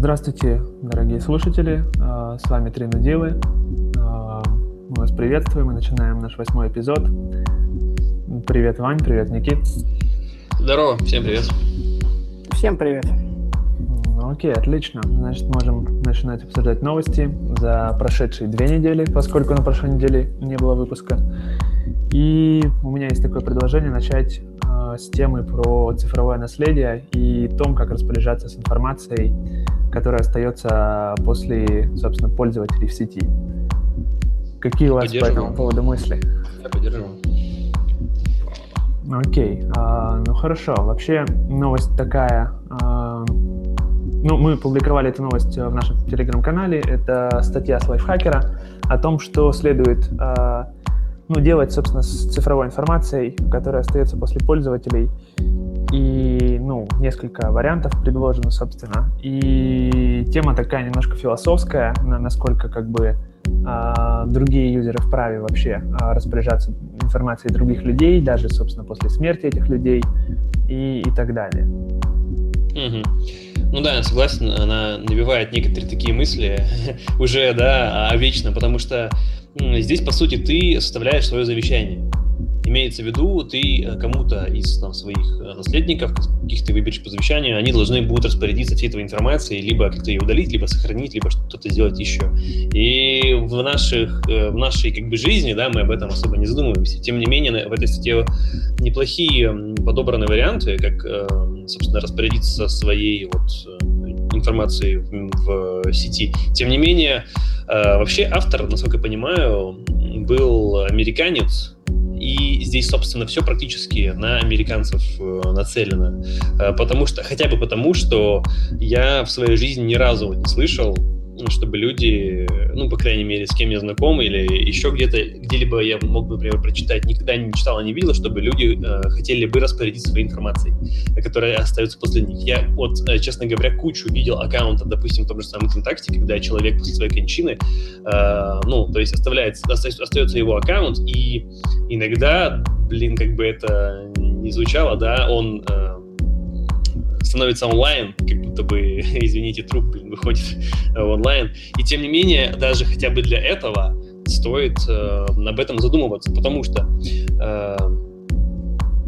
Здравствуйте, дорогие слушатели. А, с вами Три Нудилы. А, мы вас приветствуем и начинаем наш восьмой эпизод. Привет, Вань, привет, Никит. Здорово, всем привет. Всем привет. Ну, окей, отлично. Значит, можем начинать обсуждать новости за прошедшие две недели, поскольку на прошлой неделе не было выпуска. И у меня есть такое предложение начать э, с темы про цифровое наследие и том, как распоряжаться с информацией, которая остается после, собственно, пользователей в сети. Какие у вас по этому поводу мысли? Я поддержу. Окей, а, ну хорошо. Вообще новость такая. А, ну, мы публиковали эту новость в нашем телеграм-канале. Это статья с лайфхакера о том, что следует а, ну, делать, собственно, с цифровой информацией, которая остается после пользователей. И, ну, несколько вариантов предложено, собственно. И тема такая немножко философская, насколько как бы а, другие юзеры вправе вообще а, распоряжаться информацией других людей, даже, собственно, после смерти этих людей и, и так далее. Угу. Ну да, я согласен, она набивает некоторые такие мысли уже, да, о вечном, потому что здесь, по сути, ты составляешь свое завещание. Имеется в виду, ты э, кому-то из там, своих э, наследников, каких ты выберешь по завещанию, они должны будут распорядиться всей твоей информацией, либо как-то ее удалить, либо сохранить, либо что-то сделать еще. И в, наших, э, в нашей как бы, жизни да, мы об этом особо не задумываемся. Тем не менее, в этой статье неплохие подобраны варианты, как, собственно, распорядиться своей вот, информацией в, в сети. Тем не менее, вообще автор, насколько я понимаю, был американец, и здесь, собственно, все практически на американцев э, нацелено. Э, потому что, хотя бы потому, что я в своей жизни ни разу не слышал чтобы люди, ну, по крайней мере, с кем я знаком или еще где-то, где-либо я мог бы, например, прочитать, никогда не читал, не видел, чтобы люди э, хотели бы распорядиться своей информацией, которая остается после них. Я вот, э, честно говоря, кучу видел аккаунтов, допустим, в том же самом ВКонтакте, когда человек после своей кончины, э, ну, то есть оставляет, остается его аккаунт, и иногда, блин, как бы это не звучало, да, он э, становится онлайн, как будто бы, извините, труп блин, выходит в онлайн. И тем не менее, даже хотя бы для этого стоит э, об этом задумываться, потому что э,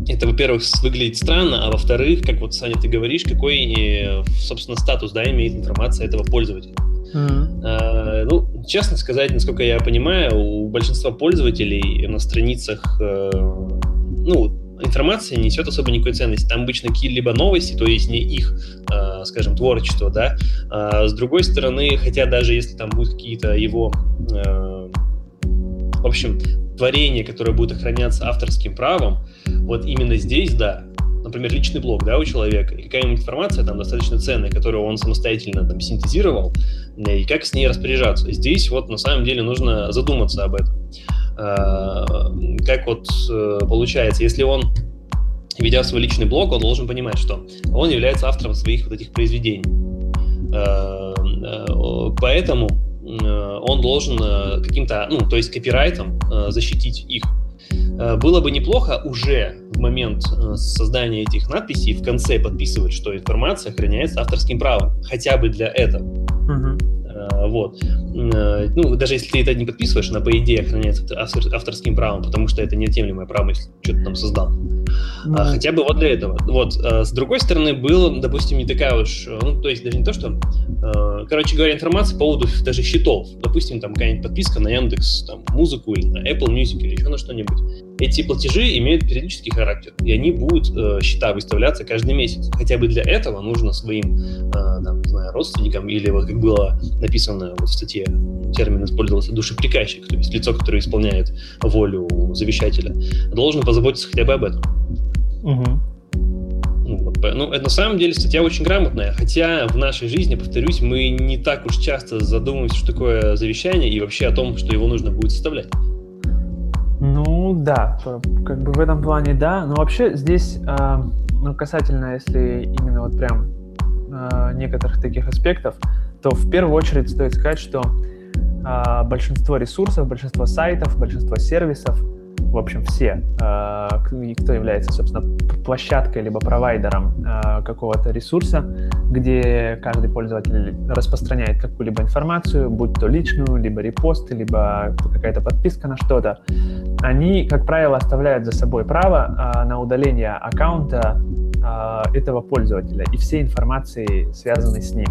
это, во-первых, выглядит странно, а во-вторых, как вот, Саня, ты говоришь, какой, э, собственно, статус, да, имеет информация этого пользователя. Mm-hmm. Э, ну, честно сказать, насколько я понимаю, у большинства пользователей на страницах, э, ну, информация несет особо никакой ценности. Там обычно какие-либо новости, то есть не их, э, скажем, творчество, да. А с другой стороны, хотя даже если там будут какие-то его, э, в общем, творения, которые будут охраняться авторским правом, вот именно здесь, да, например, личный блог, да, у человека, и какая-нибудь информация там достаточно ценная, которую он самостоятельно там синтезировал, и как с ней распоряжаться. Здесь вот на самом деле нужно задуматься об этом. Э, как вот э, получается, если он ведя свой личный блог, он должен понимать, что он является автором своих вот этих произведений. Э, поэтому он должен каким-то, ну, то есть копирайтом защитить их. Было бы неплохо уже в момент создания этих надписей в конце подписывать, что информация охраняется авторским правом, хотя бы для этого. Uh-huh. Э, вот. Э, ну, даже если ты это не подписываешь, она, по идее, охраняется авторским правом, потому что это неотъемлемое право, если что-то там создал. Mm. А, хотя бы вот для этого. Вот. А, с другой стороны, было, допустим, не такая уж... Ну, то есть даже не то, что... А, короче говоря, информация по поводу даже счетов. Допустим, там какая-нибудь подписка на Яндекс, там, музыку или на Apple Music или еще на что-нибудь. Эти платежи имеют периодический характер, и они будут э, счета выставляться каждый месяц. Хотя бы для этого нужно своим, э, там, знаю, родственникам или вот как было написано вот в статье, термин использовался душеприказчик, то есть лицо, которое исполняет волю завещателя, должен позаботиться хотя бы об этом. Угу. Ну, это на самом деле статья очень грамотная, хотя в нашей жизни, повторюсь, мы не так уж часто задумываемся, что такое завещание и вообще о том, что его нужно будет составлять. Ну да, как бы в этом плане да, но вообще здесь, э, ну касательно, если именно вот прям э, некоторых таких аспектов, то в первую очередь стоит сказать, что э, большинство ресурсов, большинство сайтов, большинство сервисов в общем, все, э, кто является, собственно, площадкой либо провайдером э, какого-то ресурса, где каждый пользователь распространяет какую-либо информацию, будь то личную, либо репосты, либо какая-то подписка на что-то, они, как правило, оставляют за собой право э, на удаление аккаунта этого пользователя и всей информации, связанной с ним.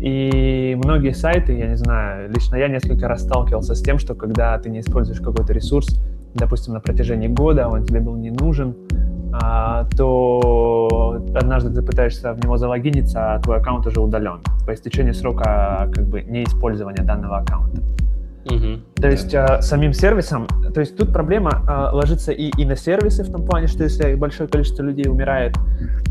И многие сайты, я не знаю, лично я несколько раз сталкивался с тем, что когда ты не используешь какой-то ресурс, допустим, на протяжении года, он тебе был не нужен, а, то однажды ты пытаешься в него залогиниться, а твой аккаунт уже удален по истечении срока как бы неиспользования данного аккаунта. Угу, то есть да. э, самим сервисом, то есть тут проблема э, ложится и, и на сервисы в том плане, что если большое количество людей умирает,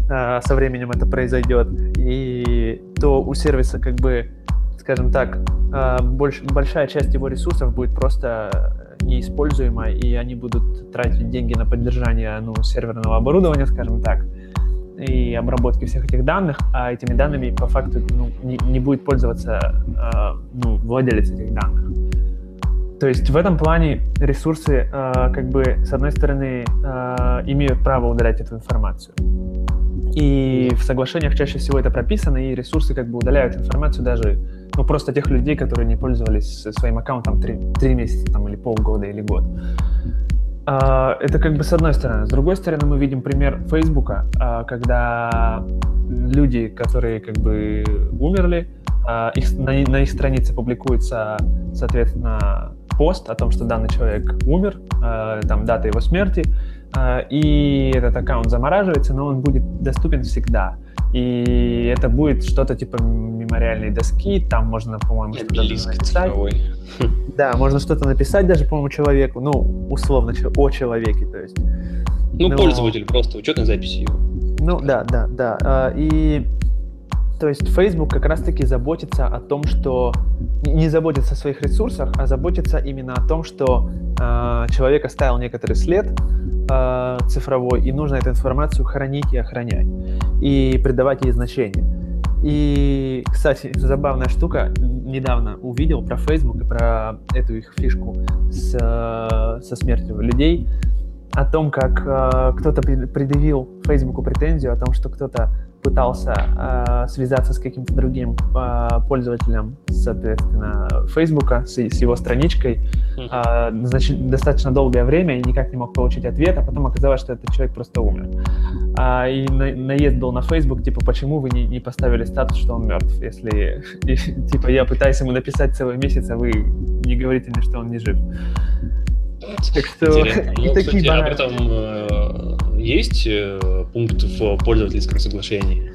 э, со временем это произойдет, и то у сервиса как бы, скажем так, э, больш, большая часть его ресурсов будет просто неиспользуема, и они будут тратить деньги на поддержание ну, серверного оборудования, скажем так, и обработки всех этих данных, а этими данными по факту ну, не, не будет пользоваться э, ну, владелец этих данных. То есть в этом плане ресурсы, э, как бы, с одной стороны, э, имеют право удалять эту информацию. И в соглашениях чаще всего это прописано, и ресурсы как бы удаляют информацию даже, ну, просто тех людей, которые не пользовались своим аккаунтом 3, 3 месяца там, или полгода или год. Uh, это как бы с одной стороны. С другой стороны, мы видим пример Фейсбука, uh, когда люди, которые как бы умерли, uh, их, на, на их странице публикуется, соответственно, пост о том, что данный человек умер, э, там дата его смерти, э, и этот аккаунт замораживается, но он будет доступен всегда. И это будет что-то типа мемориальной доски, там можно, по-моему, что-то написать. Цифровой. Да, можно что-то написать даже, по-моему, человеку, ну, условно, о человеке, то есть. Ну, но... пользователь просто, учетной записи его. Ну, да, да, да. Э, и то есть Facebook как раз-таки заботится о том, что не заботится о своих ресурсах, а заботится именно о том, что э, человек оставил некоторый след э, цифровой, и нужно эту информацию хранить и охранять, и придавать ей значение. И, кстати, забавная штука, недавно увидел про Facebook и про эту их фишку с, со смертью людей, о том, как э, кто-то предъявил Фейсбуку претензию о том, что кто-то пытался э, связаться с каким-то другим э, пользователем, соответственно, Фейсбука, с, с его страничкой, э, значит, достаточно долгое время и никак не мог получить ответ, а потом оказалось, что этот человек просто умер. А, и на, наезд был на Facebook, типа, почему вы не, не поставили статус, что он мертв, если, и, типа, я пытаюсь ему написать целый месяц, а вы не говорите мне, что он не жив. Так что ну, такие кстати, об этом э, есть э, пункт в пользовательском соглашении?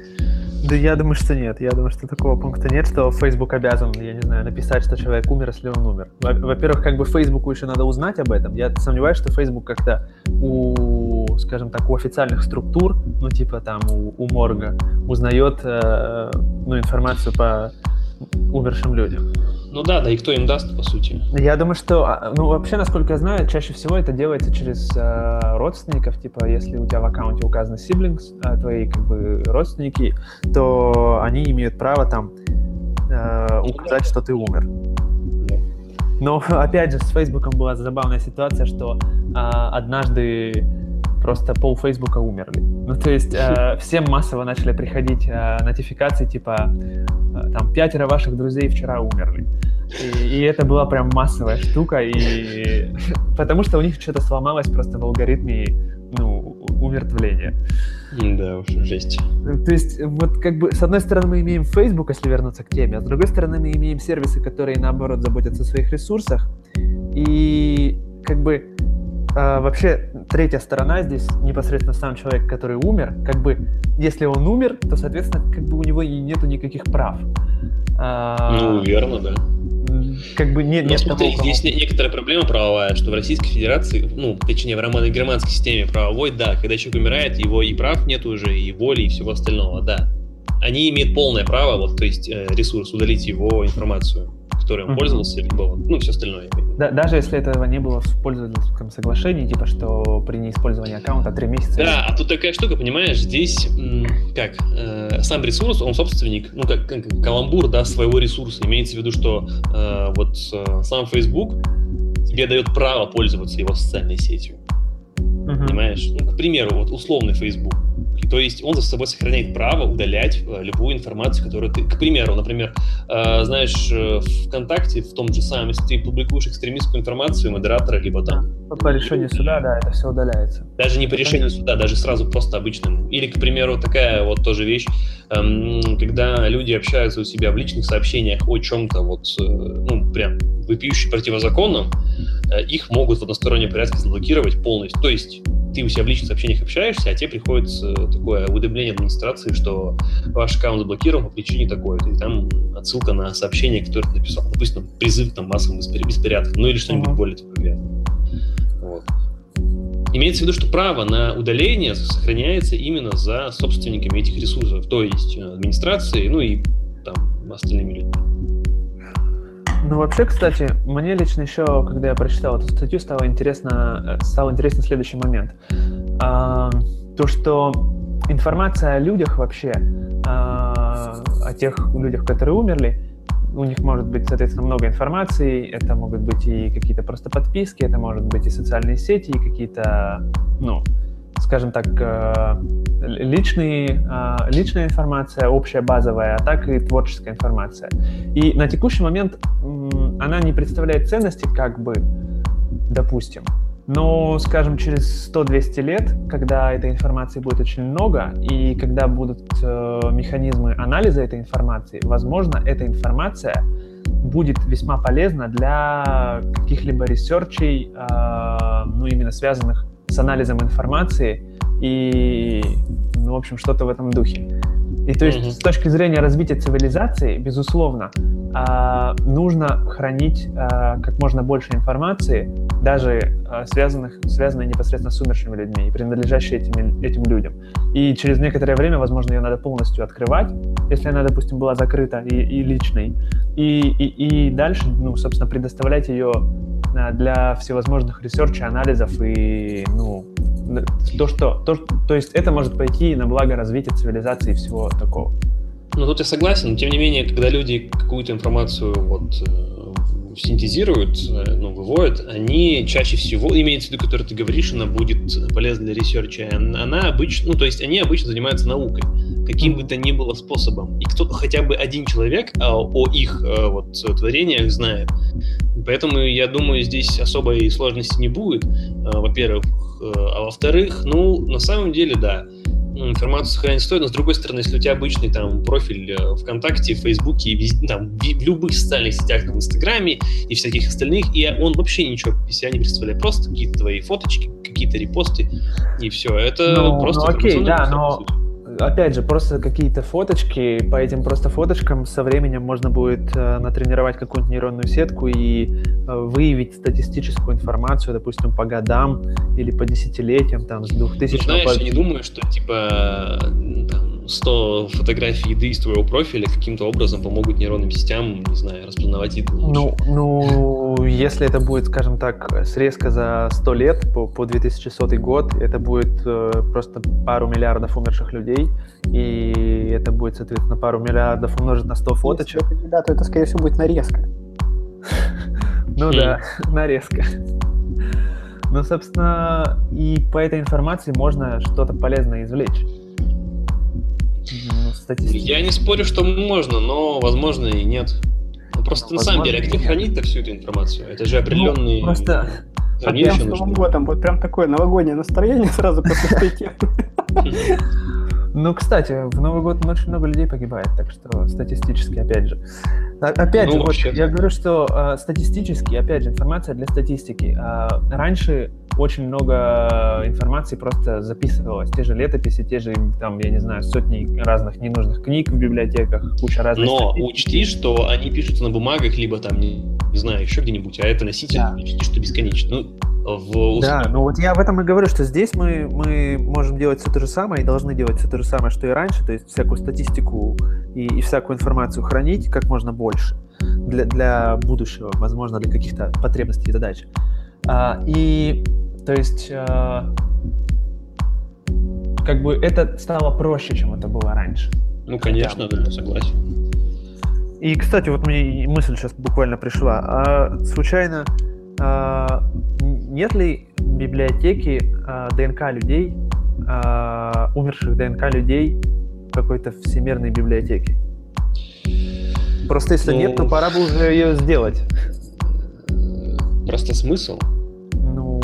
Да я думаю, что нет. Я думаю, что такого пункта нет, что Facebook обязан, я не знаю, написать, что человек умер, если он умер. Во-первых, как бы Фейсбуку еще надо узнать об этом. Я сомневаюсь, что Facebook как-то у, скажем так, у официальных структур, ну типа там у, у морга, узнает э, ну, информацию по умершим людям. Ну да, да и кто им даст, по сути. Я думаю, что, а, ну вообще, насколько я знаю, чаще всего это делается через э, родственников, типа, если у тебя в аккаунте указаны siblings, э, твои как бы родственники, то они имеют право там э, указать, что ты умер. Но опять же, с Фейсбуком была забавная ситуация, что э, однажды просто пол Фейсбука умерли. Ну, то есть э, всем массово начали приходить э, нотификации, типа, э, там, пятеро ваших друзей вчера умерли. И, и это была прям массовая штука, и потому что у них что-то сломалось просто в алгоритме, ну, умертвления. Да уж, жесть. То есть, вот как бы, с одной стороны, мы имеем Facebook, если вернуться к теме, а с другой стороны, мы имеем сервисы, которые, наоборот, заботятся о своих ресурсах, и как бы а, вообще, третья сторона здесь непосредственно сам человек, который умер. Как бы, если он умер, то, соответственно, как бы у него и нету никаких прав. А, ну, верно, да. Как бы нет, Но нет смотри, такого... здесь некоторая проблема правовая, что в Российской Федерации, ну, точнее, в романо-германской системе правовой, да, когда человек умирает, его и прав нет уже, и воли, и всего остального, да. Они имеют полное право, вот, то есть э, ресурс, удалить его информацию которой он mm-hmm. пользовался, либо вот, ну, все остальное. Да, даже если этого не было в пользовательском соглашении, типа, что при неиспользовании аккаунта 3 месяца... Да, а тут такая штука, понимаешь, здесь, как, э, сам ресурс, он собственник, ну, как, как каламбур, да, своего ресурса. Имеется в виду, что э, вот э, сам Facebook тебе дает право пользоваться его социальной сетью. Uh-huh. Понимаешь? Ну, к примеру, вот условный Facebook. И, то есть он за собой сохраняет право удалять э, любую информацию, которую ты... К примеру, например, э, знаешь, э, ВКонтакте в том же самом, если ты публикуешь экстремистскую информацию, модератора, либо там... По решению суда, да, это все удаляется. Даже не по решению суда, даже сразу просто обычным. Или, к примеру, такая вот тоже вещь, эм, когда люди общаются у себя в личных сообщениях о чем-то вот, ну, прям выпиющий противозаконном, их могут в одностороннем порядке заблокировать полностью. То есть ты у себя в личных сообщениях общаешься, а тебе приходит такое уведомление администрации, что ваш аккаунт заблокирован по причине такой. И там отсылка на сообщение, которое ты написал. Допустим, призыв там массовым беспорядкам, ну или что-нибудь uh-huh. более такое. Вот. Имеется в виду, что право на удаление сохраняется именно за собственниками этих ресурсов, то есть администрацией, ну и там остальными людьми. Ну, вообще, кстати, мне лично еще, когда я прочитал эту статью, стало интересно, э, стал интересен следующий момент. А, то, что информация о людях вообще, а, о тех людях, которые умерли, у них может быть, соответственно, много информации, это могут быть и какие-то просто подписки, это может быть и социальные сети, и какие-то, ну, скажем так, э, личные, э, личная информация, общая базовая, а так и творческая информация. И на текущий момент она не представляет ценности, как бы, допустим, но, скажем, через 100-200 лет, когда этой информации будет очень много, и когда будут э, механизмы анализа этой информации, возможно, эта информация будет весьма полезна для каких-либо research ей, ну, именно связанных с анализом информации и, ну, в общем, что-то в этом духе. И то есть mm-hmm. с точки зрения развития цивилизации, безусловно, а, нужно хранить а, как можно больше информации, даже а, связанных, связанной непосредственно с умершими людьми и принадлежащей этим, этим людям. И через некоторое время, возможно, ее надо полностью открывать, если она, допустим, была закрыта и, и личной, и, и, и дальше, ну, собственно, предоставлять ее для всевозможных research ей, анализов и, ну, то, что, то, то есть это может пойти на благо развития цивилизации и всего такого. Ну, тут я согласен, но тем не менее, когда люди какую-то информацию вот э, синтезируют, э, ну, выводят, они чаще всего, имеется в виду, который ты говоришь, она будет полезна для research а, она обычно, ну, то есть они обычно занимаются наукой, каким бы то ни было способом. И кто хотя бы один человек а, о их а, вот творениях знает. Поэтому я думаю, здесь особой сложности не будет, а, во-первых. А во-вторых, ну, на самом деле, да, информацию сохранить стоит, но с другой стороны, если у тебя обычный там профиль э, ВКонтакте, Фейсбуке, везде, там, в, любых социальных сетях, там, в Инстаграме и всяких остальных, и он вообще ничего из себя не представляет, просто какие-то твои фоточки, какие-то репосты, и все. Это ну, просто... Ну, окей, да, но опять же, просто какие-то фоточки, по этим просто фоточкам со временем можно будет э, натренировать какую-нибудь нейронную сетку и э, выявить статистическую информацию, допустим, по годам или по десятилетиям, там, с 2000 ну, Знаешь, по... я не думаю, что, типа, там, 100 фотографий еды из твоего профиля каким-то образом помогут нейронным сетям, не знаю, распознавать еду Ну, ну, если это будет, скажем так, срезка за 100 лет по, по 2100 год, это будет э, просто пару миллиардов умерших людей, и это будет, соответственно, пару миллиардов умножить на 100 фоточек. Если это, да, то это, скорее всего, будет нарезка. Ну да, нарезка. Ну, собственно, и по этой информации можно что-то полезное извлечь. Я не спорю, что можно, но, возможно, и нет. Ну, просто ну, на самом деле, а где хранить-то всю эту информацию? Это же определенный... Ну, просто... Прям с Новым годом, вот прям такое новогоднее настроение сразу после этой Ну, кстати, в Новый год очень много людей погибает, так что статистически, опять же. Опять ну, же, вот, я говорю, что э, статистически, опять же, информация для статистики. Э, раньше очень много информации просто записывалось. Те же летописи, те же, там, я не знаю, сотни разных ненужных книг в библиотеках, куча разных... Но статистики. учти, что они пишутся на бумагах, либо там, не, не знаю, еще где-нибудь, а это носитель, да. учти, что бесконечно. Ну, в Да, ну вот я в этом и говорю, что здесь мы, мы можем делать все то же самое и должны делать все то же самое, что и раньше, то есть всякую статистику и, и всякую информацию хранить как можно больше для, для будущего, возможно, для каких-то потребностей и задач. А, и то есть а, как бы это стало проще, чем это было раньше. Ну, конечно, да, согласен. И, кстати, вот мне мысль сейчас буквально пришла. А случайно а, нет ли библиотеки э, ДНК людей, э, умерших ДНК людей какой-то всемирной библиотеки? Просто если ну, нет, то пора бы уже ее сделать. Просто смысл? Ну,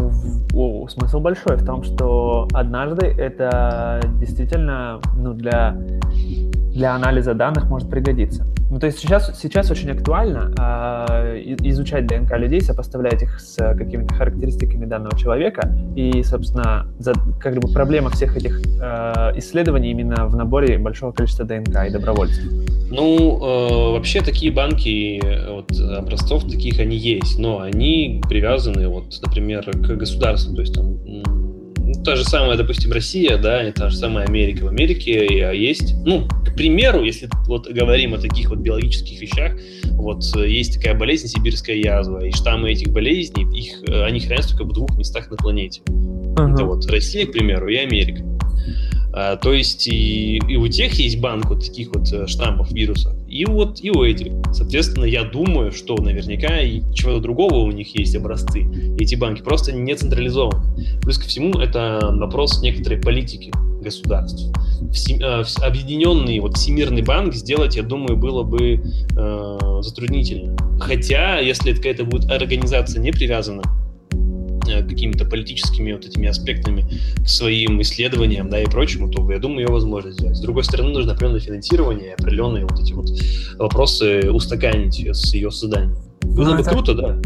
о, смысл большой в том, что однажды это действительно ну, для, для анализа данных может пригодиться. Ну, то есть сейчас, сейчас очень актуально э, изучать ДНК людей, сопоставлять их с какими-то характеристиками данного человека. И, собственно, за, как бы проблема всех этих э, исследований именно в наборе большого количества ДНК и добровольцев. Ну, э, вообще такие банки, вот образцов таких они есть, но они привязаны, вот, например, к государству. То есть там ну, та же самая, допустим, Россия, да, и та же самая Америка. В Америке есть, ну, к примеру, если вот говорим о таких вот биологических вещах, вот есть такая болезнь сибирская язва, и штаммы этих болезней, их, они хранятся только в двух местах на планете. Uh-huh. Это вот Россия, к примеру, и Америка. А, то есть и, и у тех есть банк вот таких вот э, штампов вирусов, и вот и у этих. Соответственно, я думаю, что наверняка и чего-то другого у них есть образцы. Эти банки просто не централизованы. Плюс ко всему, это вопрос некоторой политики государств. Все, э, объединенный вот Всемирный банк сделать, я думаю, было бы э, затруднительно. Хотя, если какая-то будет организация не привязана какими-то политическими вот этими аспектами к своим исследованиям, да, и прочему, то я думаю, ее возможно сделать. С другой стороны, нужно определенное финансирование, определенные вот эти вот вопросы устаканить с ее созданием. Было ну, бы круто, да.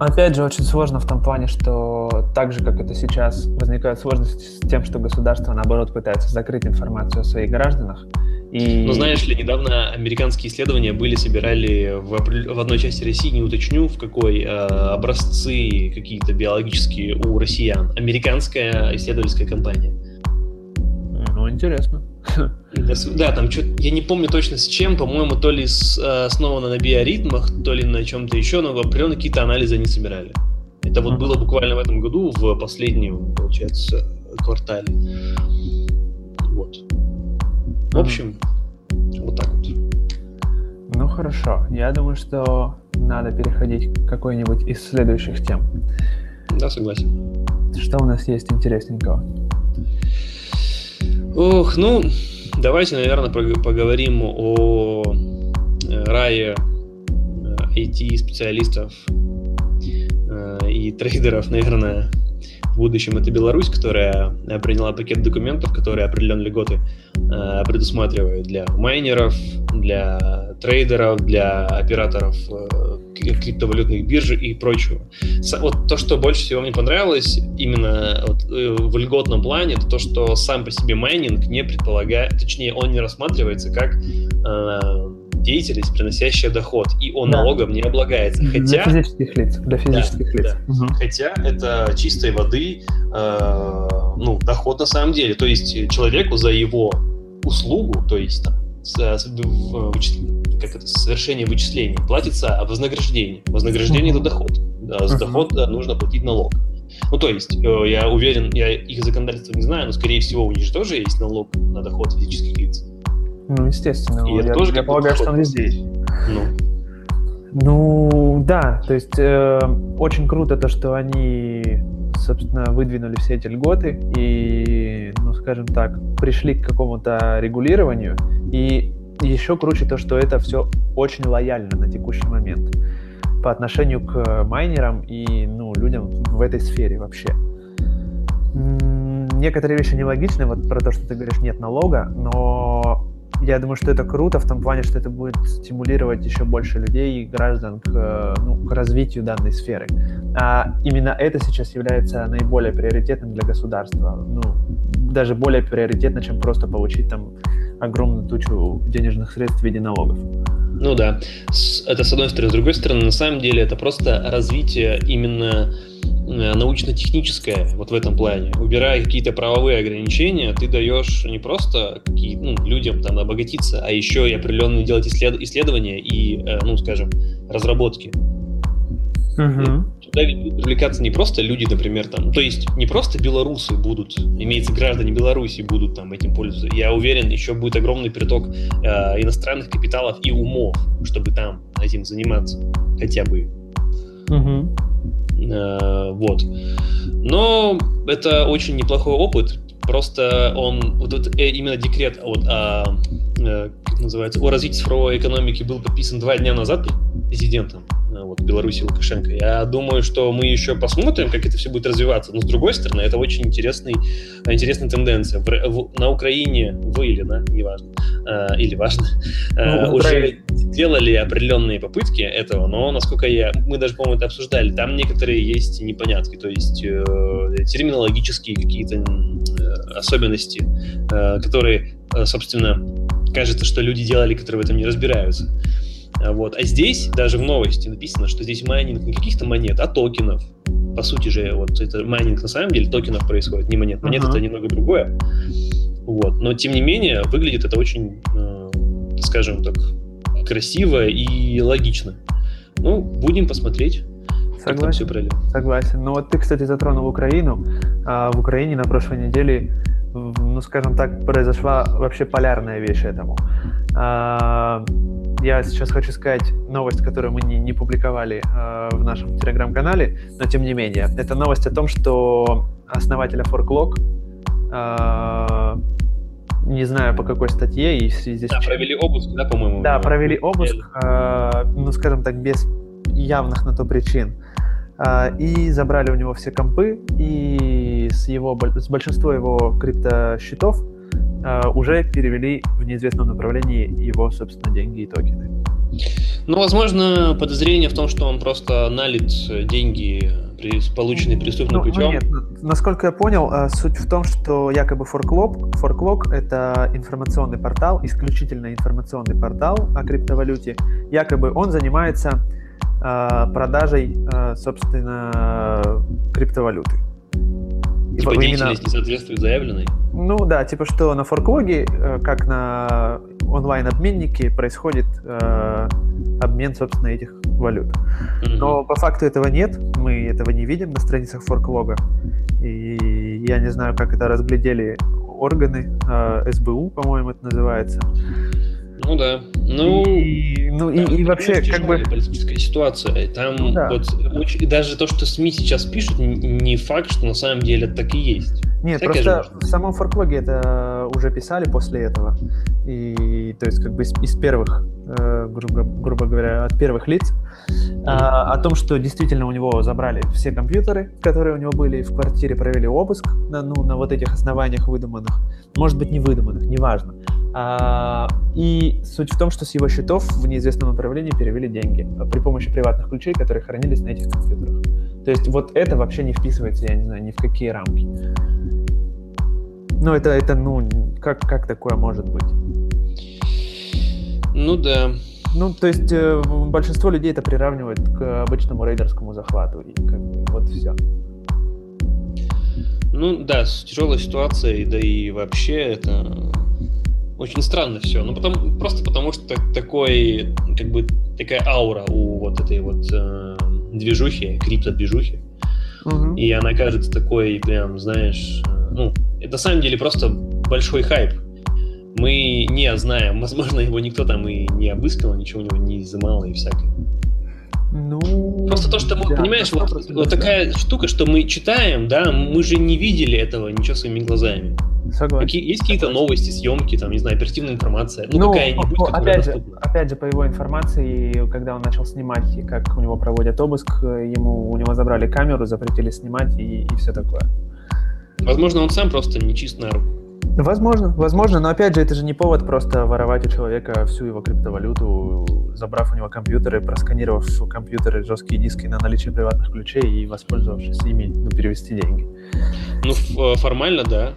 Опять же, очень сложно в том плане, что так же, как это сейчас, возникают сложности с тем, что государство, наоборот, пытается закрыть информацию о своих гражданах, и... Ну, знаешь ли, недавно американские исследования были, собирали в, в одной части России, не уточню, в какой, э, образцы какие-то биологические у россиян. Американская исследовательская компания. Ну, интересно. Да, там что я не помню точно с чем, по-моему, то ли с, э, основано на биоритмах, то ли на чем-то еще, но определенно какие-то анализы они собирали. Это вот было буквально в этом году, в последнем, получается, квартале. Вот. В общем, mm-hmm. вот так вот. Ну хорошо, я думаю, что надо переходить к какой-нибудь из следующих тем. Да, согласен. Что у нас есть интересненького? Ох, ну, давайте, наверное, поговорим о э, рае IT-специалистов э, э, и трейдеров, наверное, в будущем это Беларусь, которая приняла пакет документов, которые определенные льготы э, предусматривают для майнеров, для трейдеров, для операторов э, криптовалютных бирж и прочего. Вот то, что больше всего мне понравилось именно вот, э, в льготном плане, это то, что сам по себе майнинг не предполагает, точнее, он не рассматривается как э, деятельность, приносящая доход, и он да. налогом не облагается. Хотя, для физических лиц. Для физических да, лиц. Да. Угу. Хотя это чистой воды э, ну, доход на самом деле. То есть человеку за его услугу, то есть там, с, с, в, как это, совершение вычислений платится вознаграждение. Вознаграждение uh-huh. это доход. Да, за uh-huh. доход да, нужно платить налог. Ну, то есть, э, я уверен, я их законодательство не знаю, но, скорее всего, у них же тоже есть налог на доход физических лиц. Ну, естественно. И я, тоже я полагаю, что он везде есть. Ну. Ну, да, то есть э, очень круто то, что они, собственно, выдвинули все эти льготы и, ну, скажем так, пришли к какому-то регулированию. И еще круче то, что это все очень лояльно на текущий момент по отношению к майнерам и, ну, людям в этой сфере вообще. Некоторые вещи нелогичны, вот про то, что ты говоришь, нет налога, но я думаю, что это круто в том плане, что это будет стимулировать еще больше людей и граждан к, ну, к развитию данной сферы. А именно это сейчас является наиболее приоритетным для государства. Ну, даже более приоритетно, чем просто получить там огромную тучу денежных средств в виде налогов. Ну да, это с одной стороны. С другой стороны, на самом деле это просто развитие именно Э, научно-техническое вот в этом плане. Убирая какие-то правовые ограничения, ты даешь не просто ну, людям там обогатиться, а еще и определенные делать исслед... исследования и, э, ну, скажем, разработки. Uh-huh. Туда ведь будут привлекаться не просто люди, например, там, то есть не просто белорусы будут, имеется граждане Беларуси будут там этим пользоваться. Я уверен, еще будет огромный приток э, иностранных капиталов и умов, чтобы там этим заниматься хотя бы. Uh-huh. Вот. Но это очень неплохой опыт, просто он, вот, вот именно декрет вот, о, как называется, о развитии цифровой экономики был подписан два дня назад президентом. Вот, Беларуси Лукашенко. Я думаю, что мы еще посмотрим, как это все будет развиваться. Но с другой стороны, это очень интересный, интересная тенденция. В, в, на Украине, вы или на, неважно, э, или важно, э, ну, уже делали определенные попытки этого, но насколько я, мы даже, по-моему, это обсуждали, там некоторые есть непонятки, то есть э, терминологические какие-то э, особенности, э, которые, э, собственно, кажется, что люди делали, которые в этом не разбираются. Вот. А здесь даже в новости написано, что здесь майнинг не каких-то монет, а токенов. По сути же, вот это майнинг на самом деле токенов происходит, не монет. Монет uh-huh. это немного другое. Вот. Но тем не менее, выглядит это очень, э, скажем так, красиво и логично. Ну, будем посмотреть. Согласен. Все Согласен. Ну вот ты, кстати, затронул Украину. А в Украине на прошлой неделе, ну скажем так, произошла вообще полярная вещь этому. А, я сейчас хочу сказать новость, которую мы не, не публиковали э, в нашем телеграм-канале, но тем не менее. Это новость о том, что основателя ForkLog, э, не знаю по какой статье и связи да, провели обыск, да, по-моему? Да, провели обыск, ну, скажем так, без явных на то причин. Э, и забрали у него все компы, и с, его, с большинства его криптосчетов Э, уже перевели в неизвестном направлении его, собственно, деньги и токены. Ну, возможно, подозрение в том, что он просто налит деньги, полученные преступным ну, путем. Ну, нет, насколько я понял, э, суть в том, что якобы Forklog, Forklog — это информационный портал, исключительно информационный портал о криптовалюте. Якобы он занимается продажей, собственно, криптовалюты. Типа деятельность не соответствует заявленной? Ну да, типа что на форклоге, э, как на онлайн-обменнике, происходит э, обмен, собственно, этих валют. Mm-hmm. Но по факту этого нет, мы этого не видим на страницах форклога. И я не знаю, как это разглядели органы, э, СБУ, по-моему, это называется. Ну да. Ну, и, ну, и, и вообще, как бы... политическая ситуация. Там ну, да. вот очень, даже то, что СМИ сейчас пишут, не факт, что на самом деле это так и есть. Нет, Всякое просто в самом форклоге это уже писали после этого. И то есть как бы из, из первых, э, грубо, грубо говоря, от первых лиц, а, о том, что действительно у него забрали все компьютеры, которые у него были в квартире, провели обыск на, ну, на вот этих основаниях выдуманных. Может быть, не выдуманных, неважно. А, и суть в том, что с его счетов в неизвестном направлении перевели деньги при помощи приватных ключей, которые хранились на этих компьютерах. То есть вот это вообще не вписывается, я не знаю, ни в какие рамки. Ну, это, это ну, как, как такое может быть? Ну да. Ну, то есть э, большинство людей это приравнивает к обычному рейдерскому захвату. И как бы вот все. Ну да, тяжелая ситуация, да и вообще это очень странно все. Ну, потом, просто потому что такой, как бы, такая аура у вот этой вот э, движухи, крипто-движухи. Угу. И она кажется такой, прям, знаешь, э, ну, это на самом деле просто большой хайп. Мы не знаем, возможно, его никто там и не обыскал, ничего у него не изымал и всякое. Ну, Просто то, что мы, да, понимаешь, вот, вот такая штука, что мы читаем, да, мы же не видели этого ничего своими глазами. Согласен. Какие, есть какие-то новости, съемки, там, не знаю, оперативная информация, ну, ну какая-нибудь, ну, опять же, опять же, по его информации, когда он начал снимать, как у него проводят обыск, ему у него забрали камеру, запретили снимать и, и все такое. Возможно, он сам просто не чист на руку. Возможно, возможно, но опять же, это же не повод просто воровать у человека всю его криптовалюту, забрав у него компьютеры, просканировав компьютеры, жесткие диски на наличие приватных ключей и воспользовавшись ими, ну, перевести деньги. Ну, э, формально, да.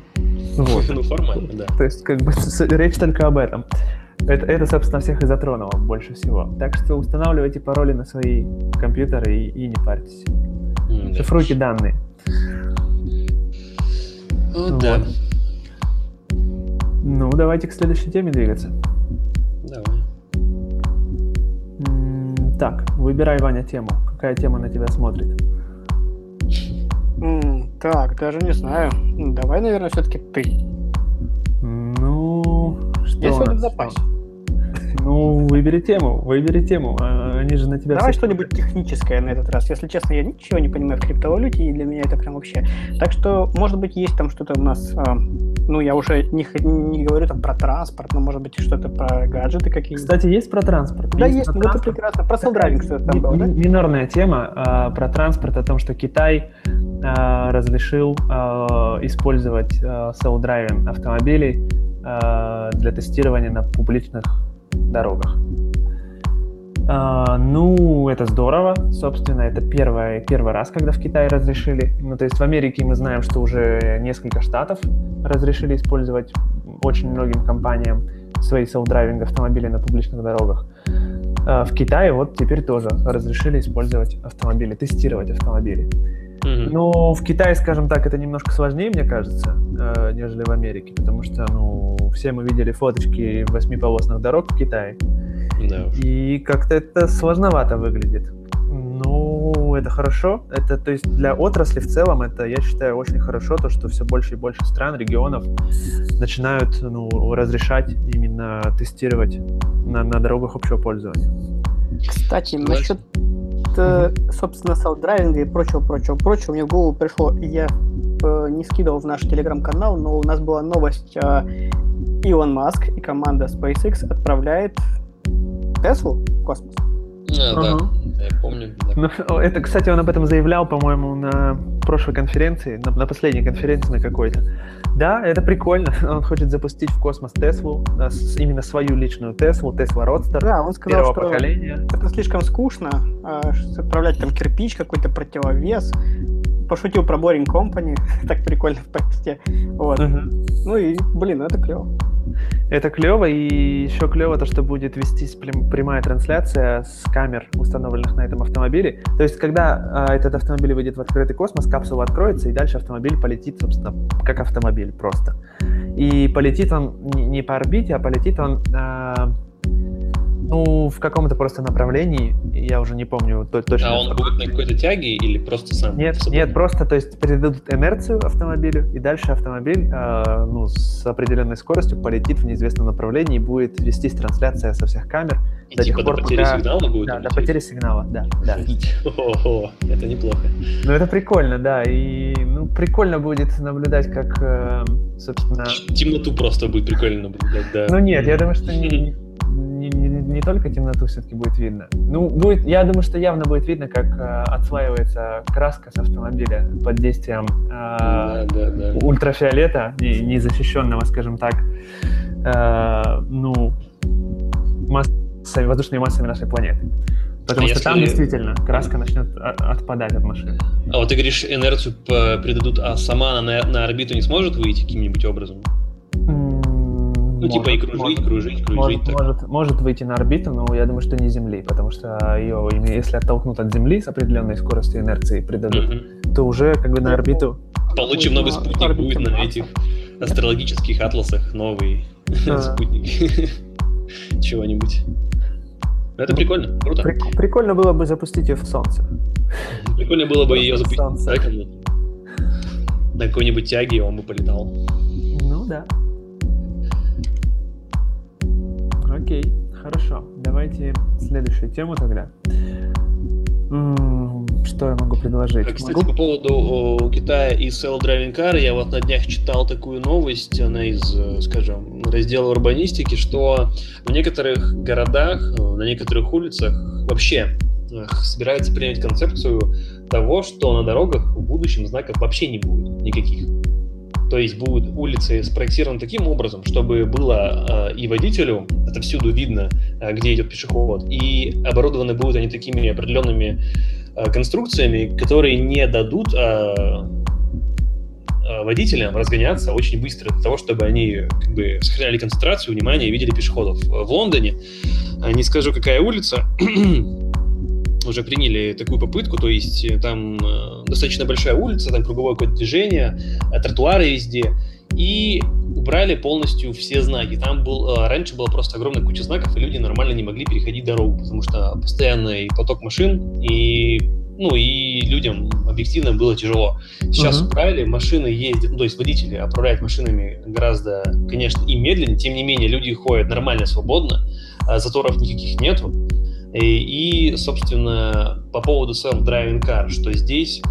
Вот. ну, формально, да. То есть, как бы, речь только об этом. Это, это, собственно, всех и затронуло больше всего. Так что устанавливайте пароли на свои компьютеры и, и не парьтесь. Mm, Шифруйте да. данные. Ну, вот. да. Ну, давайте к следующей теме двигаться. Давай. Так, выбирай, Ваня, тему. Какая тема на тебя смотрит? Так, даже не знаю. Давай, наверное, все-таки ты. Ну, что Я сегодня в запасе. Ну, выбери тему, выбери тему. А, они же на тебя... Давай что-нибудь техническое на этот раз. Если честно, я ничего не понимаю в криптовалюте, и для меня это прям вообще... Так что, может быть, есть там что-то у нас... А, ну, я уже не, не говорю там про транспорт, но, может быть, что-то про гаджеты какие-то. Кстати, есть про транспорт. Да, есть, есть ну, это прекрасно. Про self-driving что-то там было, да? Минорная тема а, про транспорт, о том, что Китай а, разрешил а, использовать а, self-driving автомобилей для тестирования на публичных дорогах. Ну, это здорово, собственно, это первый, первый раз, когда в Китае разрешили. Ну, то есть в Америке мы знаем, что уже несколько штатов разрешили использовать очень многим компаниям свои self-driving автомобили на публичных дорогах. В Китае вот теперь тоже разрешили использовать автомобили, тестировать автомобили. Mm-hmm. Но в Китае, скажем так, это немножко сложнее, мне кажется, э, нежели в Америке, потому что, ну, все мы видели фоточки восьмиполосных дорог в Китае, да. и как-то это сложновато выглядит. Ну, это хорошо. Это, то есть, для отрасли в целом, это, я считаю, очень хорошо, то, что все больше и больше стран, регионов начинают, ну, разрешать именно тестировать на, на дорогах общего пользования. Кстати, насчет собственно, селф-драйвинга и прочего-прочего, прочего, мне в голову пришло, я э, не скидывал в наш телеграм-канал, но у нас была новость, э, Илон Маск и команда SpaceX отправляет Теслу в космос. А, да, я помню. Да. Ну, это, кстати, он об этом заявлял, по-моему, на прошлой конференции, на, на последней конференции на какой-то. Да, это прикольно. Он хочет запустить в космос Теслу, именно свою личную Теслу, Тесла Родстер да, он сказал, первого что поколения. Это слишком скучно, а, отправлять там кирпич, какой-то противовес. Пошутил про Boring Company, так прикольно в посте. Вот. Uh-huh. Ну и, блин, это клево. Это клево, и еще клево то, что будет вестись прямая трансляция с камер, установленных на этом автомобиле. То есть, когда э, этот автомобиль выйдет в открытый космос, капсула откроется, и дальше автомобиль полетит, собственно, как автомобиль просто. И полетит он не по орбите, а полетит он э, ну, в каком-то просто направлении, я уже не помню точно. А он будет на какой-то тяге или просто сам? Нет, нет, просто, то есть передадут инерцию автомобилю, и дальше автомобиль, э, ну, с определенной скоростью полетит в неизвестном направлении, и будет вестись трансляция со всех камер. И до типа пор, до потери пока... сигнала будет? Да, до потери сигнала, да, да. О, это неплохо. Ну, это прикольно, да, и, ну, прикольно будет наблюдать, как, э, собственно... Темноту просто будет прикольно наблюдать, да. Ну, нет, я думаю, что не, не, не, не только темноту все-таки будет видно. Ну, будет, я думаю, что явно будет видно, как э, отслаивается краска с автомобиля под действием э, да, да, да. ультрафиолета, не, незащищенного, скажем так, э, ну, массами, воздушными массами нашей планеты. Потому а что если... там действительно краска начнет отпадать от машины. А вот ты говоришь, инерцию придадут, а сама она на, на орбиту не сможет выйти каким-нибудь образом? Ну, типа и кружить, может, кружить, кружить. Может, может, может выйти на орбиту, но я думаю, что не Земли, потому что ее, если оттолкнут от Земли с определенной скоростью инерции придадут, mm-hmm. то уже как бы на орбиту... Получим новый спутник, будет на этих астрологических атласах новый спутник. Чего-нибудь. Это ну, прикольно, круто. прикольно было бы запустить ее в Солнце. Прикольно было бы ее запустить на какой-нибудь тяге, и он бы полетал. Ну да. Окей, хорошо. Давайте следующую тему тогда. Что я могу предложить? Кстати, могу? по поводу о, Китая и self-driving car, я вот на днях читал такую новость, она из, э, скажем, раздела урбанистики, что в некоторых городах, э, на некоторых улицах вообще э, собирается принять концепцию того, что на дорогах в будущем знаков вообще не будет никаких. То есть будут улицы спроектированы таким образом, чтобы было э, и водителю это всюду видно, э, где идет пешеход, и оборудованы будут они такими определенными э, конструкциями, которые не дадут э, водителям разгоняться очень быстро для того, чтобы они как бы сохраняли концентрацию, внимание и видели пешеходов. В Лондоне, не скажу какая улица, уже приняли такую попытку, то есть э, там э, достаточно большая улица, там круговое какое-то движение, э, тротуары везде, и убрали полностью все знаки. Там был, раньше была просто огромная куча знаков, и люди нормально не могли переходить дорогу, потому что постоянный поток машин, и ну и людям объективно было тяжело. Сейчас uh-huh. в Брайле машины ездят, ну, то есть водители управляют машинами гораздо, конечно, и медленнее, тем не менее люди ходят нормально, свободно, а заторов никаких нету. И, и собственно, по поводу self-driving car, что здесь,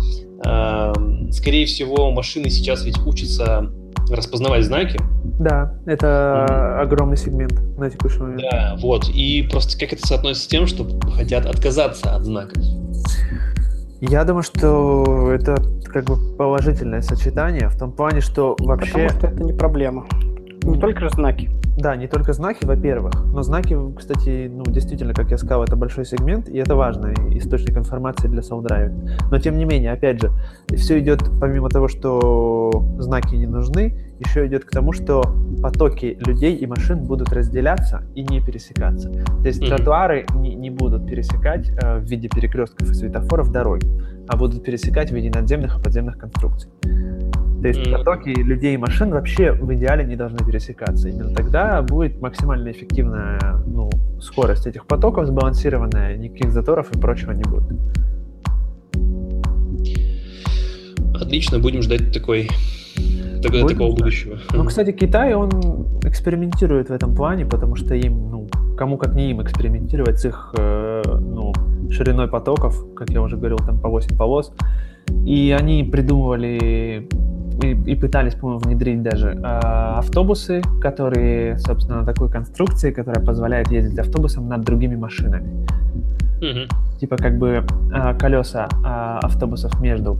э, скорее всего, машины сейчас ведь учатся распознавать знаки. Да, это mm. огромный сегмент на текущий момент. Да, вот. И просто как это соотносится с тем, что хотят отказаться от знаков? Я думаю, что это как бы положительное сочетание в том плане, что вообще... Потому что это не проблема. Не только же знаки. Да, не только знаки, во-первых, но знаки, кстати, ну, действительно, как я сказал, это большой сегмент, и это важный источник информации для SoundDrive. Но, тем не менее, опять же, все идет, помимо того, что знаки не нужны, еще идет к тому, что потоки людей и машин будут разделяться и не пересекаться. То есть mm-hmm. тротуары не, не будут пересекать э, в виде перекрестков и светофоров дороги, а будут пересекать в виде надземных и подземных конструкций. То есть потоки людей и машин вообще в идеале не должны пересекаться. Именно тогда будет максимально эффективная ну, скорость этих потоков, сбалансированная, никаких заторов и прочего не будет. Отлично, будем ждать такой такого, такого будущего. Ну, кстати, Китай, он экспериментирует в этом плане, потому что им, ну, кому как не им экспериментировать с их, э, ну, шириной потоков, как я уже говорил, там по 8 полос. И они придумывали и, и пытались, по-моему, внедрить даже э, автобусы, которые, собственно, на такой конструкции, которая позволяет ездить автобусом над другими машинами. Mm-hmm. Типа как бы э, колеса э, автобусов между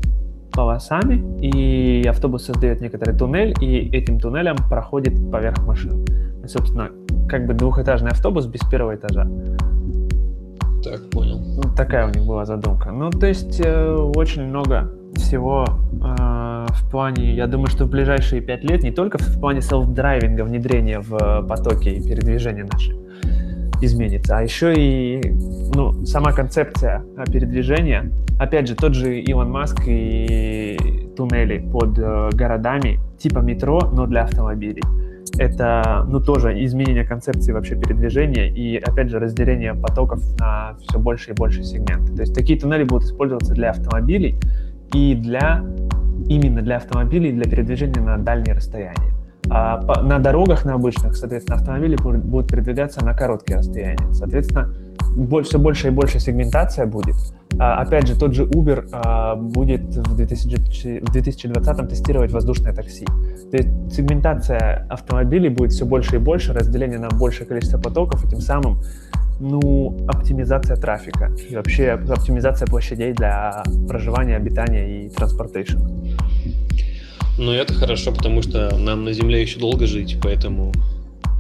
полосами, и автобус создает некоторый туннель, и этим туннелем проходит поверх машин. И, собственно, как бы двухэтажный автобус без первого этажа. Так, понял. Такая у них была задумка. Ну, то есть э, очень много всего э, в плане, я думаю, что в ближайшие пять лет не только в плане селф-драйвинга, внедрения в э, потоки и передвижения наши изменится, а еще и ну, сама концепция э, передвижения. Опять же, тот же Илон Маск и туннели под э, городами типа метро, но для автомобилей. Это, ну, тоже изменение концепции вообще передвижения и, опять же, разделение потоков на все больше и больше сегменты. То есть такие туннели будут использоваться для автомобилей, и для именно для автомобилей, для передвижения на дальние расстояния. А по, на дорогах, на обычных, соответственно, автомобили будут передвигаться на короткие расстояния. Соответственно, больше, все больше и больше сегментация будет. А, опять же, тот же Uber а, будет в, 2000, в 2020 тестировать воздушное такси. То есть сегментация автомобилей будет все больше и больше, разделение на большее количество потоков, и тем самым ну, оптимизация трафика и вообще оптимизация площадей для проживания, обитания и транспортейшн. Ну, это хорошо, потому что нам на Земле еще долго жить, поэтому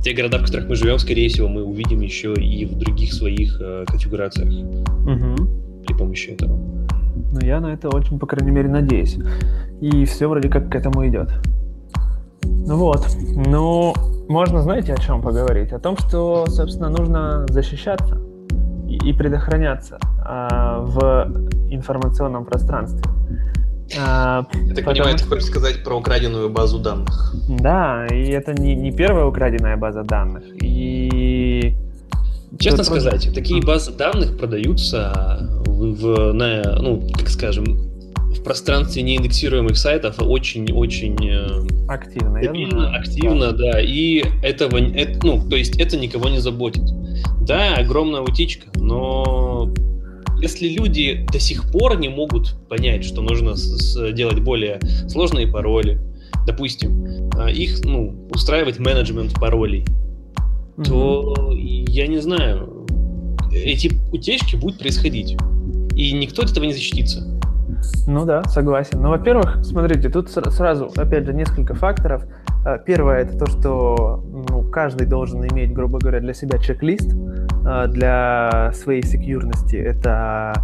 те города, в которых мы живем, скорее всего, мы увидим еще и в других своих э, конфигурациях угу. при помощи этого. Ну, я на это очень, по крайней мере, надеюсь. И все вроде как к этому идет. Ну вот. Ну, можно, знаете, о чем поговорить? О том, что, собственно, нужно защищаться и, предохраняться а, в информационном пространстве. А, Я так понимаю, ты хочешь сказать про украденную базу данных. Да, и это не, не первая украденная база данных. И Честно сказать, просто... такие базы данных продаются в, в на, ну, как скажем, в пространстве неиндексируемых сайтов очень-очень э, активно, активно, активно да. да, и этого, это, ну, то есть это никого не заботит. Да, огромная утечка, но если люди до сих пор не могут понять, что нужно делать более сложные пароли, допустим, а, их, ну, устраивать менеджмент паролей, mm-hmm. то я не знаю, эти утечки будут происходить, и никто от этого не защитится. Ну да, согласен. Ну, во-первых, смотрите, тут сразу, опять же, несколько факторов. А, первое это то, что ну, каждый должен иметь, грубо говоря, для себя чек-лист для своей секьюрности. Это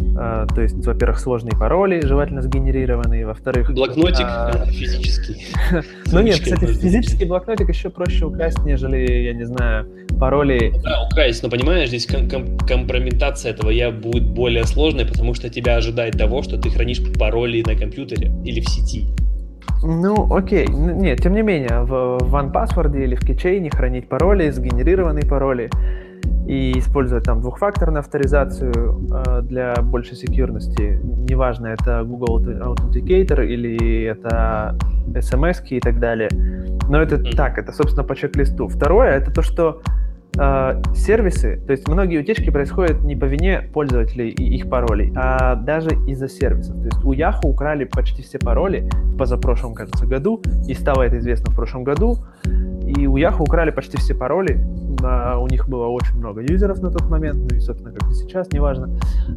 Uh, то есть, во-первых, сложные пароли, желательно сгенерированные, во-вторых... Блокнотик uh, физический. ну нет, кстати, физический блокнотик еще проще украсть, нежели, я не знаю, пароли... Да, украсть, но понимаешь, здесь ком- ком- компрометация этого я будет более сложной, потому что тебя ожидает того, что ты хранишь пароли на компьютере или в сети. Ну, окей. Нет, тем не менее, в OnePassword или в Keychain хранить пароли, сгенерированные пароли и использовать там двухфакторную авторизацию э, для большей секьюрности. Неважно, это Google Authenticator или это SMS и так далее. Но это так, это, собственно, по чек-листу. Второе, это то, что э, сервисы, то есть многие утечки происходят не по вине пользователей и их паролей, а даже из-за сервисов. То есть у Yahoo украли почти все пароли в позапрошлом, кажется, году, и стало это известно в прошлом году, и у Yahoo украли почти все пароли, а, у них было очень много юзеров на тот момент, ну и, собственно, как и сейчас, неважно.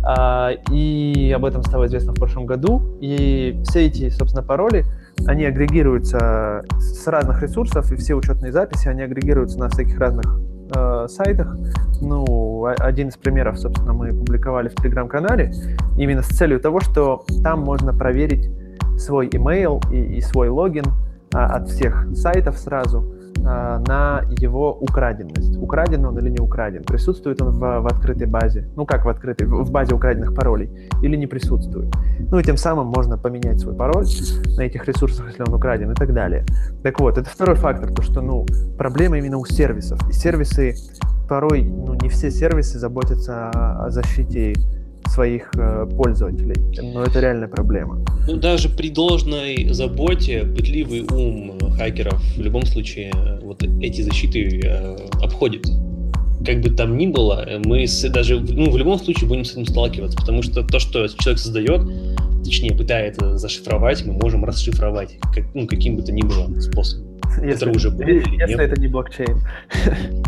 А, и об этом стало известно в прошлом году. И все эти, собственно, пароли, они агрегируются с разных ресурсов, и все учетные записи, они агрегируются на всяких разных э, сайтах. Ну, один из примеров, собственно, мы публиковали в Телеграм-канале, именно с целью того, что там можно проверить свой email и, и свой логин а, от всех сайтов сразу, а, на его украденность. Украден он или не украден? Присутствует он в, в открытой базе? Ну как в открытой? В базе украденных паролей? Или не присутствует? Ну и тем самым можно поменять свой пароль на этих ресурсах, если он украден и так далее. Так вот, это второй фактор, то что, ну, проблема именно у сервисов. И сервисы порой, ну, не все сервисы заботятся о защите своих э, пользователей. Но это реальная проблема. Ну, даже при должной заботе пытливый ум хакеров в любом случае э, вот эти защиты э, обходит. Как бы там ни было, мы с, даже ну, в любом случае будем с этим сталкиваться, потому что то, что человек создает, точнее пытается зашифровать, мы можем расшифровать как, ну, каким бы то ни было способом. Если, это уже было если нет? это не блокчейн.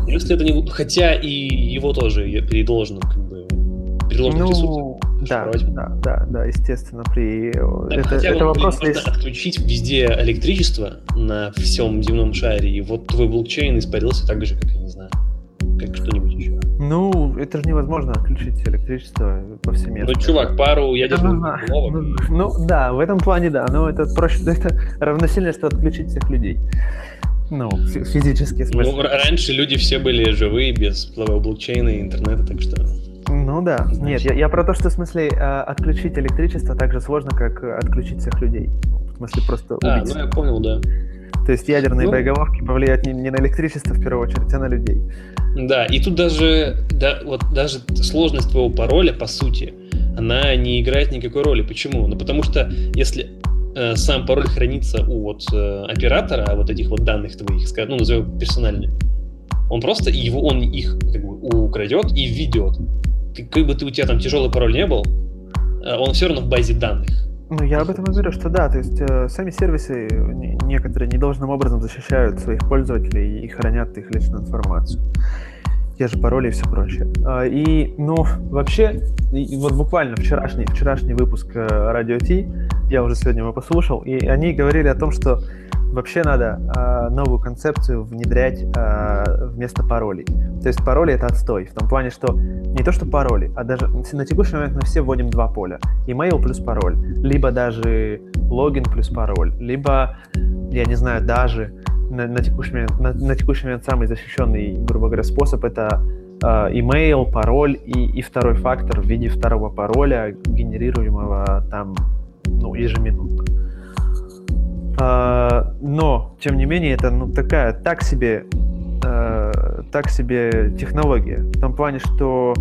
Если это не... Хотя и его тоже при должном как бы предложенных ну, ресурсов. Да, да, да, да, естественно, при... Да, это, хотя это вопрос можно лишь... отключить везде электричество на всем земном шаре, и вот твой блокчейн испарился так же, как, я не знаю, как что-нибудь еще. Ну, это же невозможно отключить электричество повсеместно. Ну, чувак, пару ядерных ну, ну, ну, да, в этом плане да, но это проще, это равносильно, что отключить всех людей. Ну, физически. Ну, раньше люди все были живые, без блокчейна и интернета, так что... Ну да. Значит... Нет, я, я про то, что в смысле э, отключить электричество так же сложно, как отключить всех людей. В смысле просто убить. А, ну я понял, да. То есть ядерные ну... боеголовки повлияют не, не на электричество в первую очередь, а на людей. Да, и тут даже, да, вот даже сложность твоего пароля, по сути, она не играет никакой роли. Почему? Ну потому что если э, сам пароль хранится у вот э, оператора, вот этих вот данных твоих, ну назовем персональные, он просто его, он их как бы украдет и введет ты, как бы ты, у тебя там тяжелый пароль не был, э, он все равно в базе данных. Ну, я об этом и говорю, что да, то есть э, сами сервисы некоторые недолжным образом защищают своих пользователей и хранят их личную информацию. Те же пароли и все прочее. А, и, ну, вообще, и вот буквально вчерашний, вчерашний выпуск э, Радио Ти, я уже сегодня его послушал, и они говорили о том, что вообще надо э, новую концепцию внедрять э, вместо паролей. То есть пароли это отстой, в том плане, что не то что пароли, а даже на текущий момент мы все вводим два поля. Email плюс пароль, либо даже логин плюс пароль, либо, я не знаю, даже на, на, текущий, момент, на, на текущий момент самый защищенный, грубо говоря, способ это э, email, пароль и, и второй фактор в виде второго пароля, генерируемого там ну, ежеминутно. А, но, тем не менее, это ну, такая так себе, э, так себе технология. В том плане, что